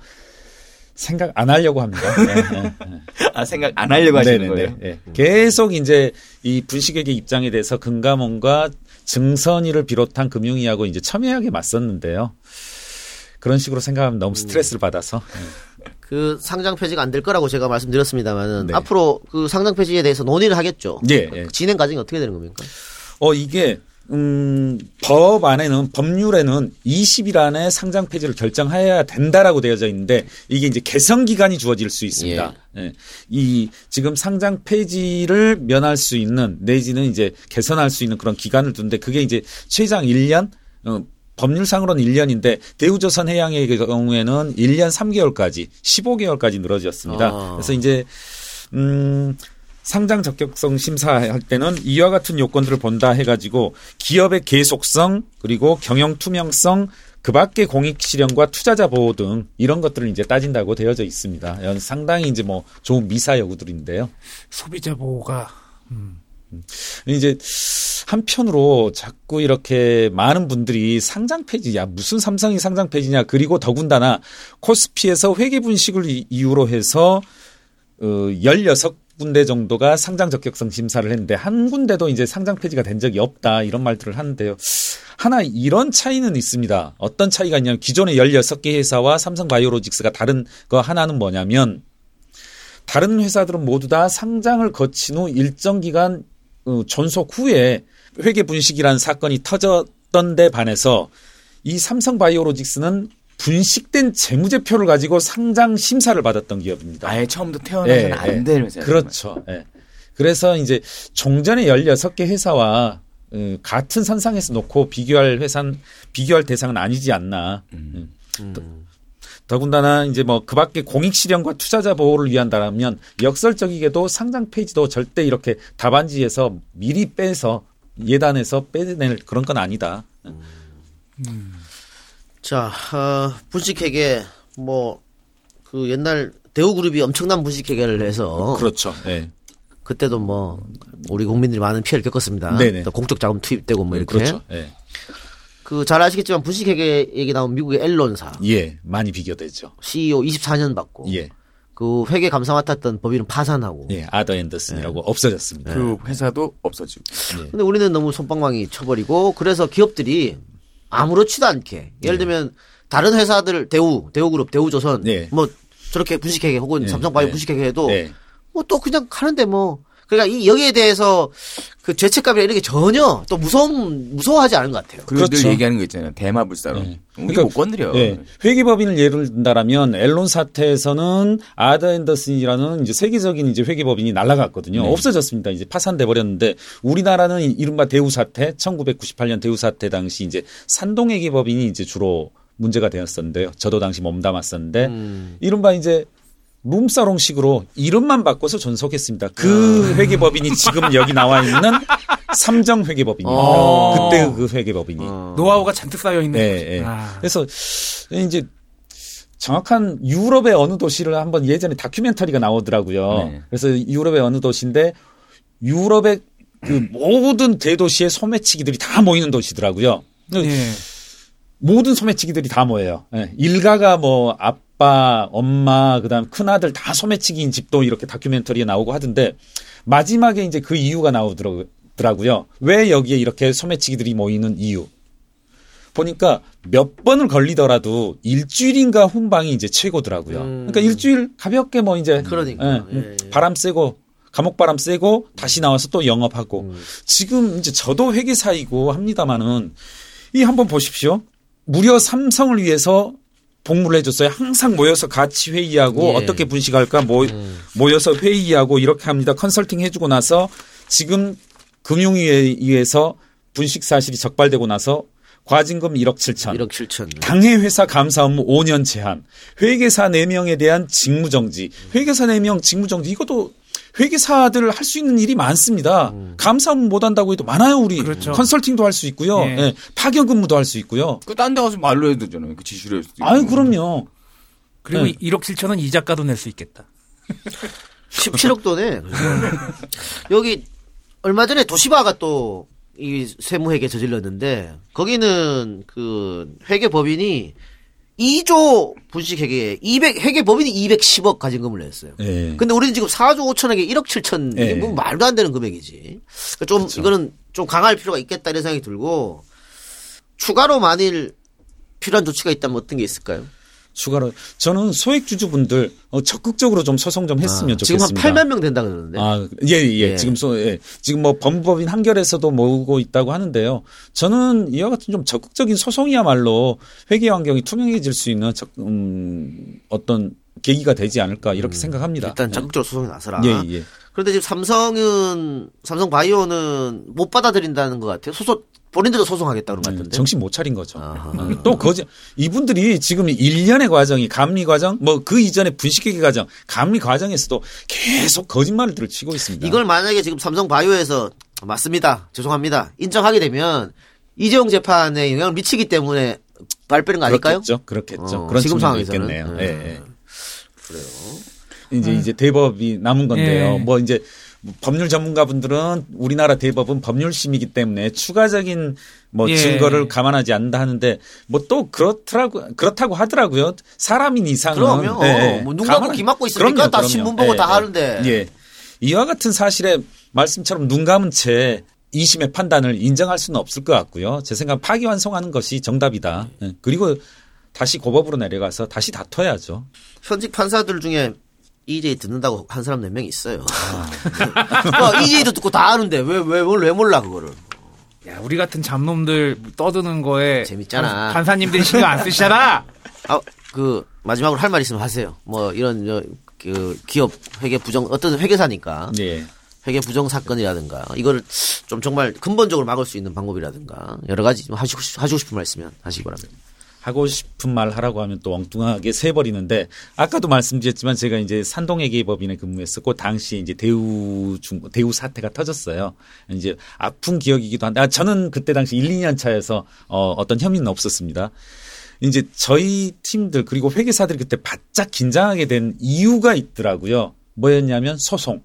생각 안 하려고 합니다. 예, 예, 예. 아 생각 안 하려고 하시는 네네네. 거예요? 예. 계속 이제 이 분식회계 입장에 대해서 금감원과 증선이를 비롯한 금융위하고 이제 첨예하게 맞섰는데요. 그런 식으로 생각하면 너무 스트레스를 받아서 그 상장 폐지가 안 될 거라고 제가 말씀드렸습니다만은 네. 앞으로 그 상장 폐지에 대해서 논의를 하겠죠. 예, 예. 그 진행 과정이 어떻게 되는 겁니까? 어, 이게, 음, 법 안에는, 법률에는 20일 안에 상장 폐지를 결정해야 된다라고 되어져 있는데, 이게 이제 개선 기간이 주어질 수 있습니다. 예. 이, 지금 상장 폐지를 면할 수 있는, 내지는 이제 개선할 수 있는 그런 기간을 두는데, 그게 이제 최장 1년, 어, 법률상으로는 1년인데, 대우조선 해양의 경우에는 1년 3개월까지, 15개월까지 늘어졌습니다. 아. 그래서 이제, 음, 상장 적격성 심사할 때는 이와 같은 요건들을 본다 해가지고 기업의 계속성 그리고 경영 투명성 그 밖의 공익 실현과 투자자 보호 등 이런 것들을 이제 따진다고 되어져 있습니다. 상당히 이제 뭐 좋은 미사 여구들인데요. 소비자 보호가 이제 한편으로 자꾸 이렇게 많은 분들이 상장 폐지야 무슨 삼성이 상장 폐지냐 그리고 더군다나 코스피에서 회계 분식을 이- 이유로 해서 어 16 군데 정도가 상장 적격성 심사를 했는데 한 군데도 이제 상장 폐지가 된 적이 없다 이런 말들을 하는데요. 하나 이런 차이는 있습니다. 어떤 차이가 있냐면 기존의 16개 회사와 삼성 바이오로직스가 다른 거 하나는 뭐냐면 다른 회사들은 모두 다 상장을 거친 후 일정 기간 어, 존속 후에 회계 분식이라는 사건이 터졌던 데 반해서 이 삼성 바이오로직스는 분식된 재무제표를 가지고 상장 심사를 받았던 기업입니다. 아예 처음부터 태어나서는 예, 안 예. 되는 회사예요. 그렇죠. 예. 그래서 이제 종전의 16개 회사와 어, 같은 선상에서 놓고 비교할 회사는 비교할 대상은 아니지 않나. 음. 더군다나 이제 뭐 그 밖에 공익 실현과 투자자 보호를 위한다면 역설적이게도 상장 페이지도 절대 이렇게 답안지에서 미리 빼서 예단해서 빼낼 그런 건 아니다. 자, 어, 분식회계 뭐 그 옛날 대우그룹이 엄청난 분식회계를 해서 그렇죠. 예. 그때도 뭐 우리 국민들이 많은 피해를 겪었습니다. 네네. 또 공적 자금 투입되고 뭐 이렇게. 그렇죠. 예. 그잘 아시겠지만 분식회계 얘기 나오면 미국의 앨런사 예, 많이 비교되죠. CEO 24년 받고 예. 그 회계 감사 맡았던 법인은 파산하고. 예, 아더 앤더슨이라고 없어졌습니다. 그 회사도 없어지고. 근데 우리는 너무 손방망이 쳐버리고 그래서 기업들이 아무렇지도 않게 예를 들면 다른 회사들 대우 대우그룹 대우조선 네. 뭐 저렇게 분식회계 혹은 네. 삼성바이오 네. 분식회계 해도 네. 뭐또 그냥 하는데 뭐 그러니까 이 여기에 대해서 그 죄책감이나 이런 게 전혀 또 무서움 무서워하지 않은 것 같아요. 그렇죠. 늘 얘기하는 거 있잖아요. 대마불사로. 네. 우리 그러니까- 못 건드려. 예. 회계법인을 예를 든다라면 앨런 사태에서는 아더 앤더슨이라는 이제 세계적인 이제 회계법인이 날아갔거든요. 네. 없어졌습니다. 이제 파산돼 버렸는데 우리나라는 이- 이른바 대우 사태, 1998년 대우 사태 당시 이제 산동 회계법인이 이제 주로 문제가 되었었는데요. 저도 당시 몸담았었는데 음. 이른바 이제 룸사롱식으로 이름만 바꿔서 존속했습니다. 그 아. 회계법인이 지금 여기 나와 있는 삼정 회계법인입니다. 어. 그때 그 회계법인이. 노하우가 잔뜩 쌓여 있는 네. 아. 그래서 이제 정확한 유럽의 어느 도시를 한번 예전에 다큐멘터리가 나오더라고요. 네. 그래서 유럽의 어느 도시인데 유럽의 그 모든 대도시의 소매치기들이 다 모이는 도시더라고요. 예. 모든 소매치기들이 다 모여요. 예. 일가가 뭐 아빠, 엄마, 그다음 큰 아들 다 소매치기인 집도 이렇게 다큐멘터리에 나오고 하던데 마지막에 이제 그 이유가 나오더라고요. 왜 여기에 이렇게 소매치기들이 모이는 이유? 보니까 몇 번을 걸리더라도 일주일인가 훈방이 이제 최고더라고요. 그러니까 일주일 가볍게 뭐 이제 그러니까. 예, 예, 예. 바람 쐬고 감옥 바람 쐬고 다시 나와서 또 영업하고 지금 이제 저도 회계사이고 합니다마는 이 한번 보십시오. 무려 삼성을 위해서 복무를 해줬어요. 항상 모여서 같이 회의하고 예. 어떻게 분식할까 모, 모여서 회의하고 이렇게 합니다. 컨설팅 해주고 나서 지금 금융위에서 분식 사실이 적발되고 나서 과징금 1억 7천. 1억 7천. 당해 회사 감사 업무 5년 제한. 회계사 4명에 대한 직무정지. 회계사 4명 직무정지. 이것도 회계사들 할 수 있는 일이 많습니다. 감사 업무 못 한다고 해도 많아요, 우리. 그렇죠. 컨설팅도 할 수 있고요. 예. 예, 파견 근무도 할 수 있고요. 그 딴 데 가서 말로 해도 되잖아요. 그 지시를 해도 되고. 아유, 그럼요. 그리고 네. 1억 7천은 이자가도 낼 수 있겠다. 17억 돈에 여기 얼마 전에 도시바가 또 이 세무회계 저질렀는데 거기는 그 회계법인이 2조 분식회계에 200 회계법인이 210억 가진금을 냈어요. 예. 근데 우리는 지금 4조 5천억에 1억 7천 예. 이게 뭐 말도 안 되는 금액이지. 그러니까 좀 그렇죠. 이거는 좀 강할 필요가 있겠다 이런 생각이 들고 추가로 만일 필요한 조치가 있다면 어떤 게 있을까요? 추가로 저는 소액 주주분들 어, 적극적으로 좀 소송 좀 했으면 아, 지금 한 좋겠습니다. 8만 명 된다 그러는데. 아, 예, 예, 예. 지금 소, 예. 지금 뭐 법무법인 한결에서도 모으고 있다고 하는데요. 저는 이와 같은 좀 적극적인 소송이야말로 회계 환경이 투명해질 수 있는 적, 음, 어떤 계기가 되지 않을까 이렇게 생각합니다. 음, 일단 적극적으로 소송에 나서라. 예, 예. 그런데 지금 삼성은 삼성 바이오는 못 받아들인다는 것 같아요. 소송 본인들도 소송하겠다 같은데. 음, 정신 못 차린 거죠. 아하. 어, 또 거지 이분들이 지금 일련의 과정이 감리 과정 뭐 그 이전에 분식회계 과정 감리 과정에서도 계속 거짓말을 치고 있습니다. 이걸 만약에 지금 삼성 바이오에서 맞습니다. 죄송합니다. 인정하게 되면 이재용 재판에 영향을 미치기 때문에 발표는 거 아닐까요? 그렇겠죠. 그렇겠죠. 어, 그런 지금 상황에서는. 있겠네요. 예. 예, 예. 이제 이제 대법이 남은 건데요. 예. 뭐 이제 법률 전문가분들은 우리나라 대법은 법률심이기 때문에 추가적인 뭐 예. 증거를 감안하지 않는다 하는데 뭐 또 그렇더라고 그렇다고 하더라고요. 사람인 이상은 그럼요. 예, 예. 뭐눈 감고 귀 막고 있으니까 다. 신문 보고 예, 다 예. 하는데. 예. 이와 같은 사실에 말씀처럼 눈 감은 채 이심의 판단을 인정할 수는 없을 것 같고요. 제 생각 파기환송하는 것이 정답이다. 예. 그리고 다시 고법으로 내려가서 다시 다퉈야죠. 현직 판사들 중에 EJ 듣는다고 한 사람 몇 명 있어요. 아. 어, EJ도 듣고 다 아는데 왜 왜 왜 몰라 그거를. 야, 우리 같은 잡놈들 떠드는 거에 재밌잖아. 판- 판사님들이 신경 안 쓰시잖아. 아, 그 마지막으로 할 말 있으면 하세요. 뭐 이런 저, 그 기업 회계 부정 어떤 회계사니까 네. 회계 부정 사건이라든가 이거를 좀 정말 근본적으로 막을 수 있는 방법이라든가 여러 가지 좀 하시고 싶- 하시고 싶은 말 있으면 하시기 바랍니다. 하고 싶은 말 하라고 하면 또 엉뚱하게 세버리는데 아까도 말씀드렸지만 제가 이제 산동회계법인에 근무했었고 당시 이제 대우 중 대우 사태가 터졌어요. 이제 아픈 기억이기도 한데 아, 저는 그때 당시 1, 2년 차여서 어, 어떤 혐의는 없었습니다. 이제 저희 팀들 그리고 회계사들이 그때 바짝 긴장하게 된 이유가 있더라고요. 뭐였냐면 소송.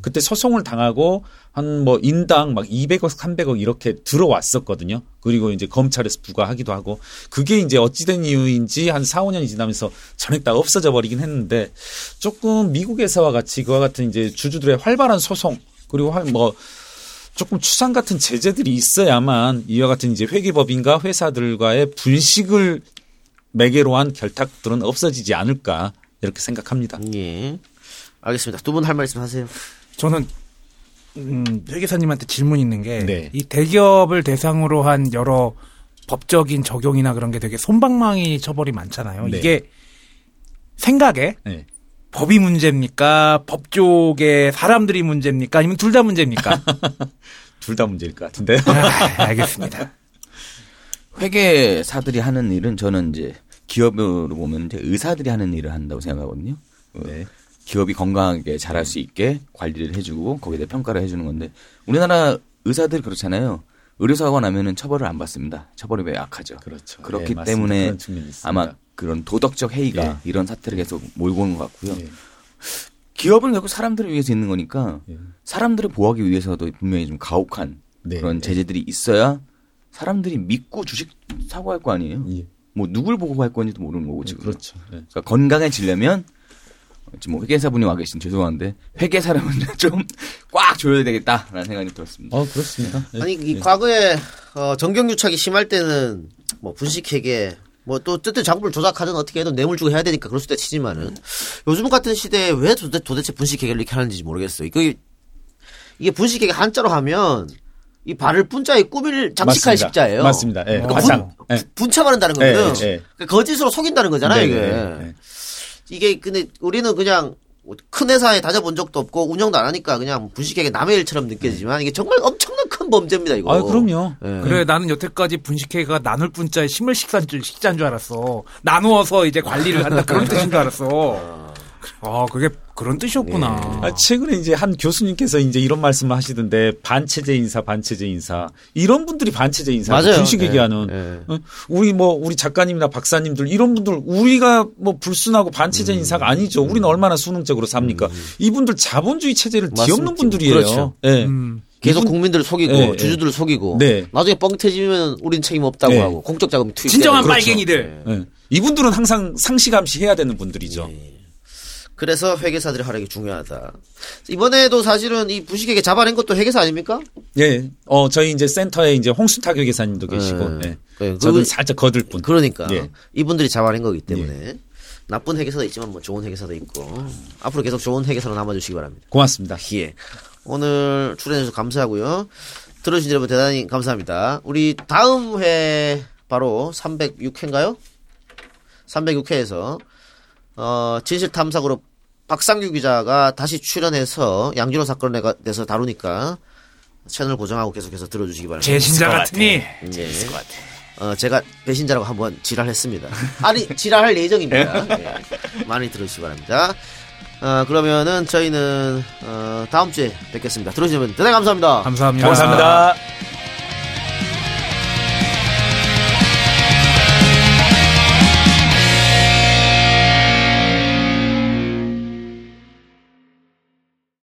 그때 소송을 당하고 한 뭐 인당 막 200억, 300억 이렇게 들어왔었거든요. 그리고 이제 검찰에서 부과하기도 하고 그게 이제 어찌된 이유인지 한 4, 5년이 지나면서 전액 다 없어져 버리긴 했는데 조금 미국에서와 같이 그와 같은 이제 주주들의 활발한 소송 그리고 활- 뭐 조금 추상 같은 제재들이 있어야만 이와 같은 이제 회계법인과 회사들과의 분식을 매개로 한 결탁들은 없어지지 않을까 이렇게 생각합니다. 예. 알겠습니다. 두 분 할말 있으면 하세요. 저는 음, 회계사님한테 질문 있는 게이 네. 대기업을 대상으로 한 여러 법적인 적용이나 그런 게 되게 손방망이 처벌이 많잖아요. 네. 이게 생각에 네. 법이 문제입니까? 법 쪽에 사람들이 문제입니까? 아니면 둘 다 문제입니까? 둘 다 문제일 것 같은데요. 아, 알겠습니다. 회계사들이 하는 일은 저는 이제 기업으로 보면 이제 의사들이 하는 일을 한다고 생각하거든요. 어, 네. 기업이 건강하게 잘할 수 있게 관리를 해주고 거기에 대해 평가를 해주는 건데 우리나라 의사들 그렇잖아요. 의료사고 나면은 처벌을 안 받습니다. 처벌이 매우 약하죠. 그렇죠. 그렇기 네. 때문에 그런. 아마 그런 도덕적 해이가 예. 이런 사태를 계속 몰고 오는 것 같고요. 예. 기업은 결국 사람들을 위해서 있는 거니까 예. 사람들을 보호하기 위해서도 분명히 좀 가혹한 네. 그런 제재들이 있어야 사람들이 믿고 주식 사고 할 거 아니에요. 예. 뭐 누굴 보호할 건지도 모르는 거고 지금. 그렇죠. 네. 그러니까 건강해지려면 지금 뭐 회계사분이 와 계신 죄송한데 회계사람은 좀꽉 조여야 되겠다라는 생각이 들었습니다. 어, 그렇습니다. 네. 아니 이 네. 과거에 어, 정경유착이 심할 때는 뭐 분식회계 뭐또 뜻대 작업을 조작하든 어떻게 해도 뇌물 주고 해야 되니까 그럴 수도 치지만은 요즘 같은 시대에 왜 도대, 도대체 분식회계를 이렇게 하는지 모르겠어요. 이거 이게 분식회계 한자로 하면 이 발을 분자에 꾸밀 장식할 맞습니다. 식자예요. 맞습니다. 예. 그러니까 가장. 예. 분차 바른다는 예, 거거든. 예, 예. 그러니까 거짓으로 속인다는 거잖아요, 네, 이게. 네, 네. 이게 근데 우리는 그냥 큰 회사에 다녀본 적도 없고 운영도 안 하니까 그냥 분식회계 남의 일처럼 느껴지지만 이게 정말 엄청난 큰 범죄입니다, 이거. 아, 그럼요. 예. 그래 나는 여태까지 분식회가 나눌 분자에 식물 식사인 줄 식자인 줄 알았어. 나누어서 이제 관리를 한다 그런 뜻인 줄 알았어. 아 그게 그런 뜻이었구나. 아, 최근에 이제 한 교수님께서 이제 이런 말씀을 하시던데 반체제 인사, 반체제 인사 이런 분들이 반체제 인사, 맞아요. 분식 예, 얘기하는 예. 어, 우리 뭐 우리 작가님이나 박사님들 이런 분들 우리가 뭐 불순하고 반체제 음. 인사가 아니죠. 우리는 얼마나 수능적으로 삽니까? 이분들 자본주의 체제를 뒤엎는 맞습니다. 분들이에요. 그렇죠. 예. 음. 계속 국민들을 속이고 예, 예. 주주들을 속이고 네. 나중에 뻥 터지면 우린 책임 없다고 네. 하고 공적 자금 투입 진정한 그렇죠. 빨갱이들. 예. 이분들은 항상 상시감시 해야 되는 분들이죠. 그래서 회계사들의 활약이 중요하다. 이번에도 사실은 이 부식에게 잡아낸 것도 회계사 아닙니까? 예. 어, 저희 이제 센터에 이제 홍순탁 회계사님도 계시고, 예. 예. 네, 저는 그- 살짝 거들 뿐. 그러니까 예. 이분들이 잡아낸 거기 때문에 나쁜 회계사도 있지만 뭐 좋은 회계사도 있고 앞으로 계속 좋은 회계사로 남아주시기 바랍니다. 고맙습니다. 예. 오늘 출연해주셔서 감사하고요. 들어주신 여러분 대단히 감사합니다. 우리 다음 회 바로 306회인가요? 306회에서 어, 진실탐사그룹 박상규 기자가 다시 출연해서 양준호 사건에 가- 대해서 다루니까 채널 고정하고 계속해서 들어주시기 바랍니다. 배신자 같으니 예. 어, 제가 배신자라고 한번 지랄했습니다. 아니, 지랄할 예정입니다. 예. 많이 들어주시기 바랍니다. 어, 그러면은 저희는, 어, 다음 주에 뵙겠습니다. 들어주시면 대단히 감사합니다. 감사합니다. 감사합니다.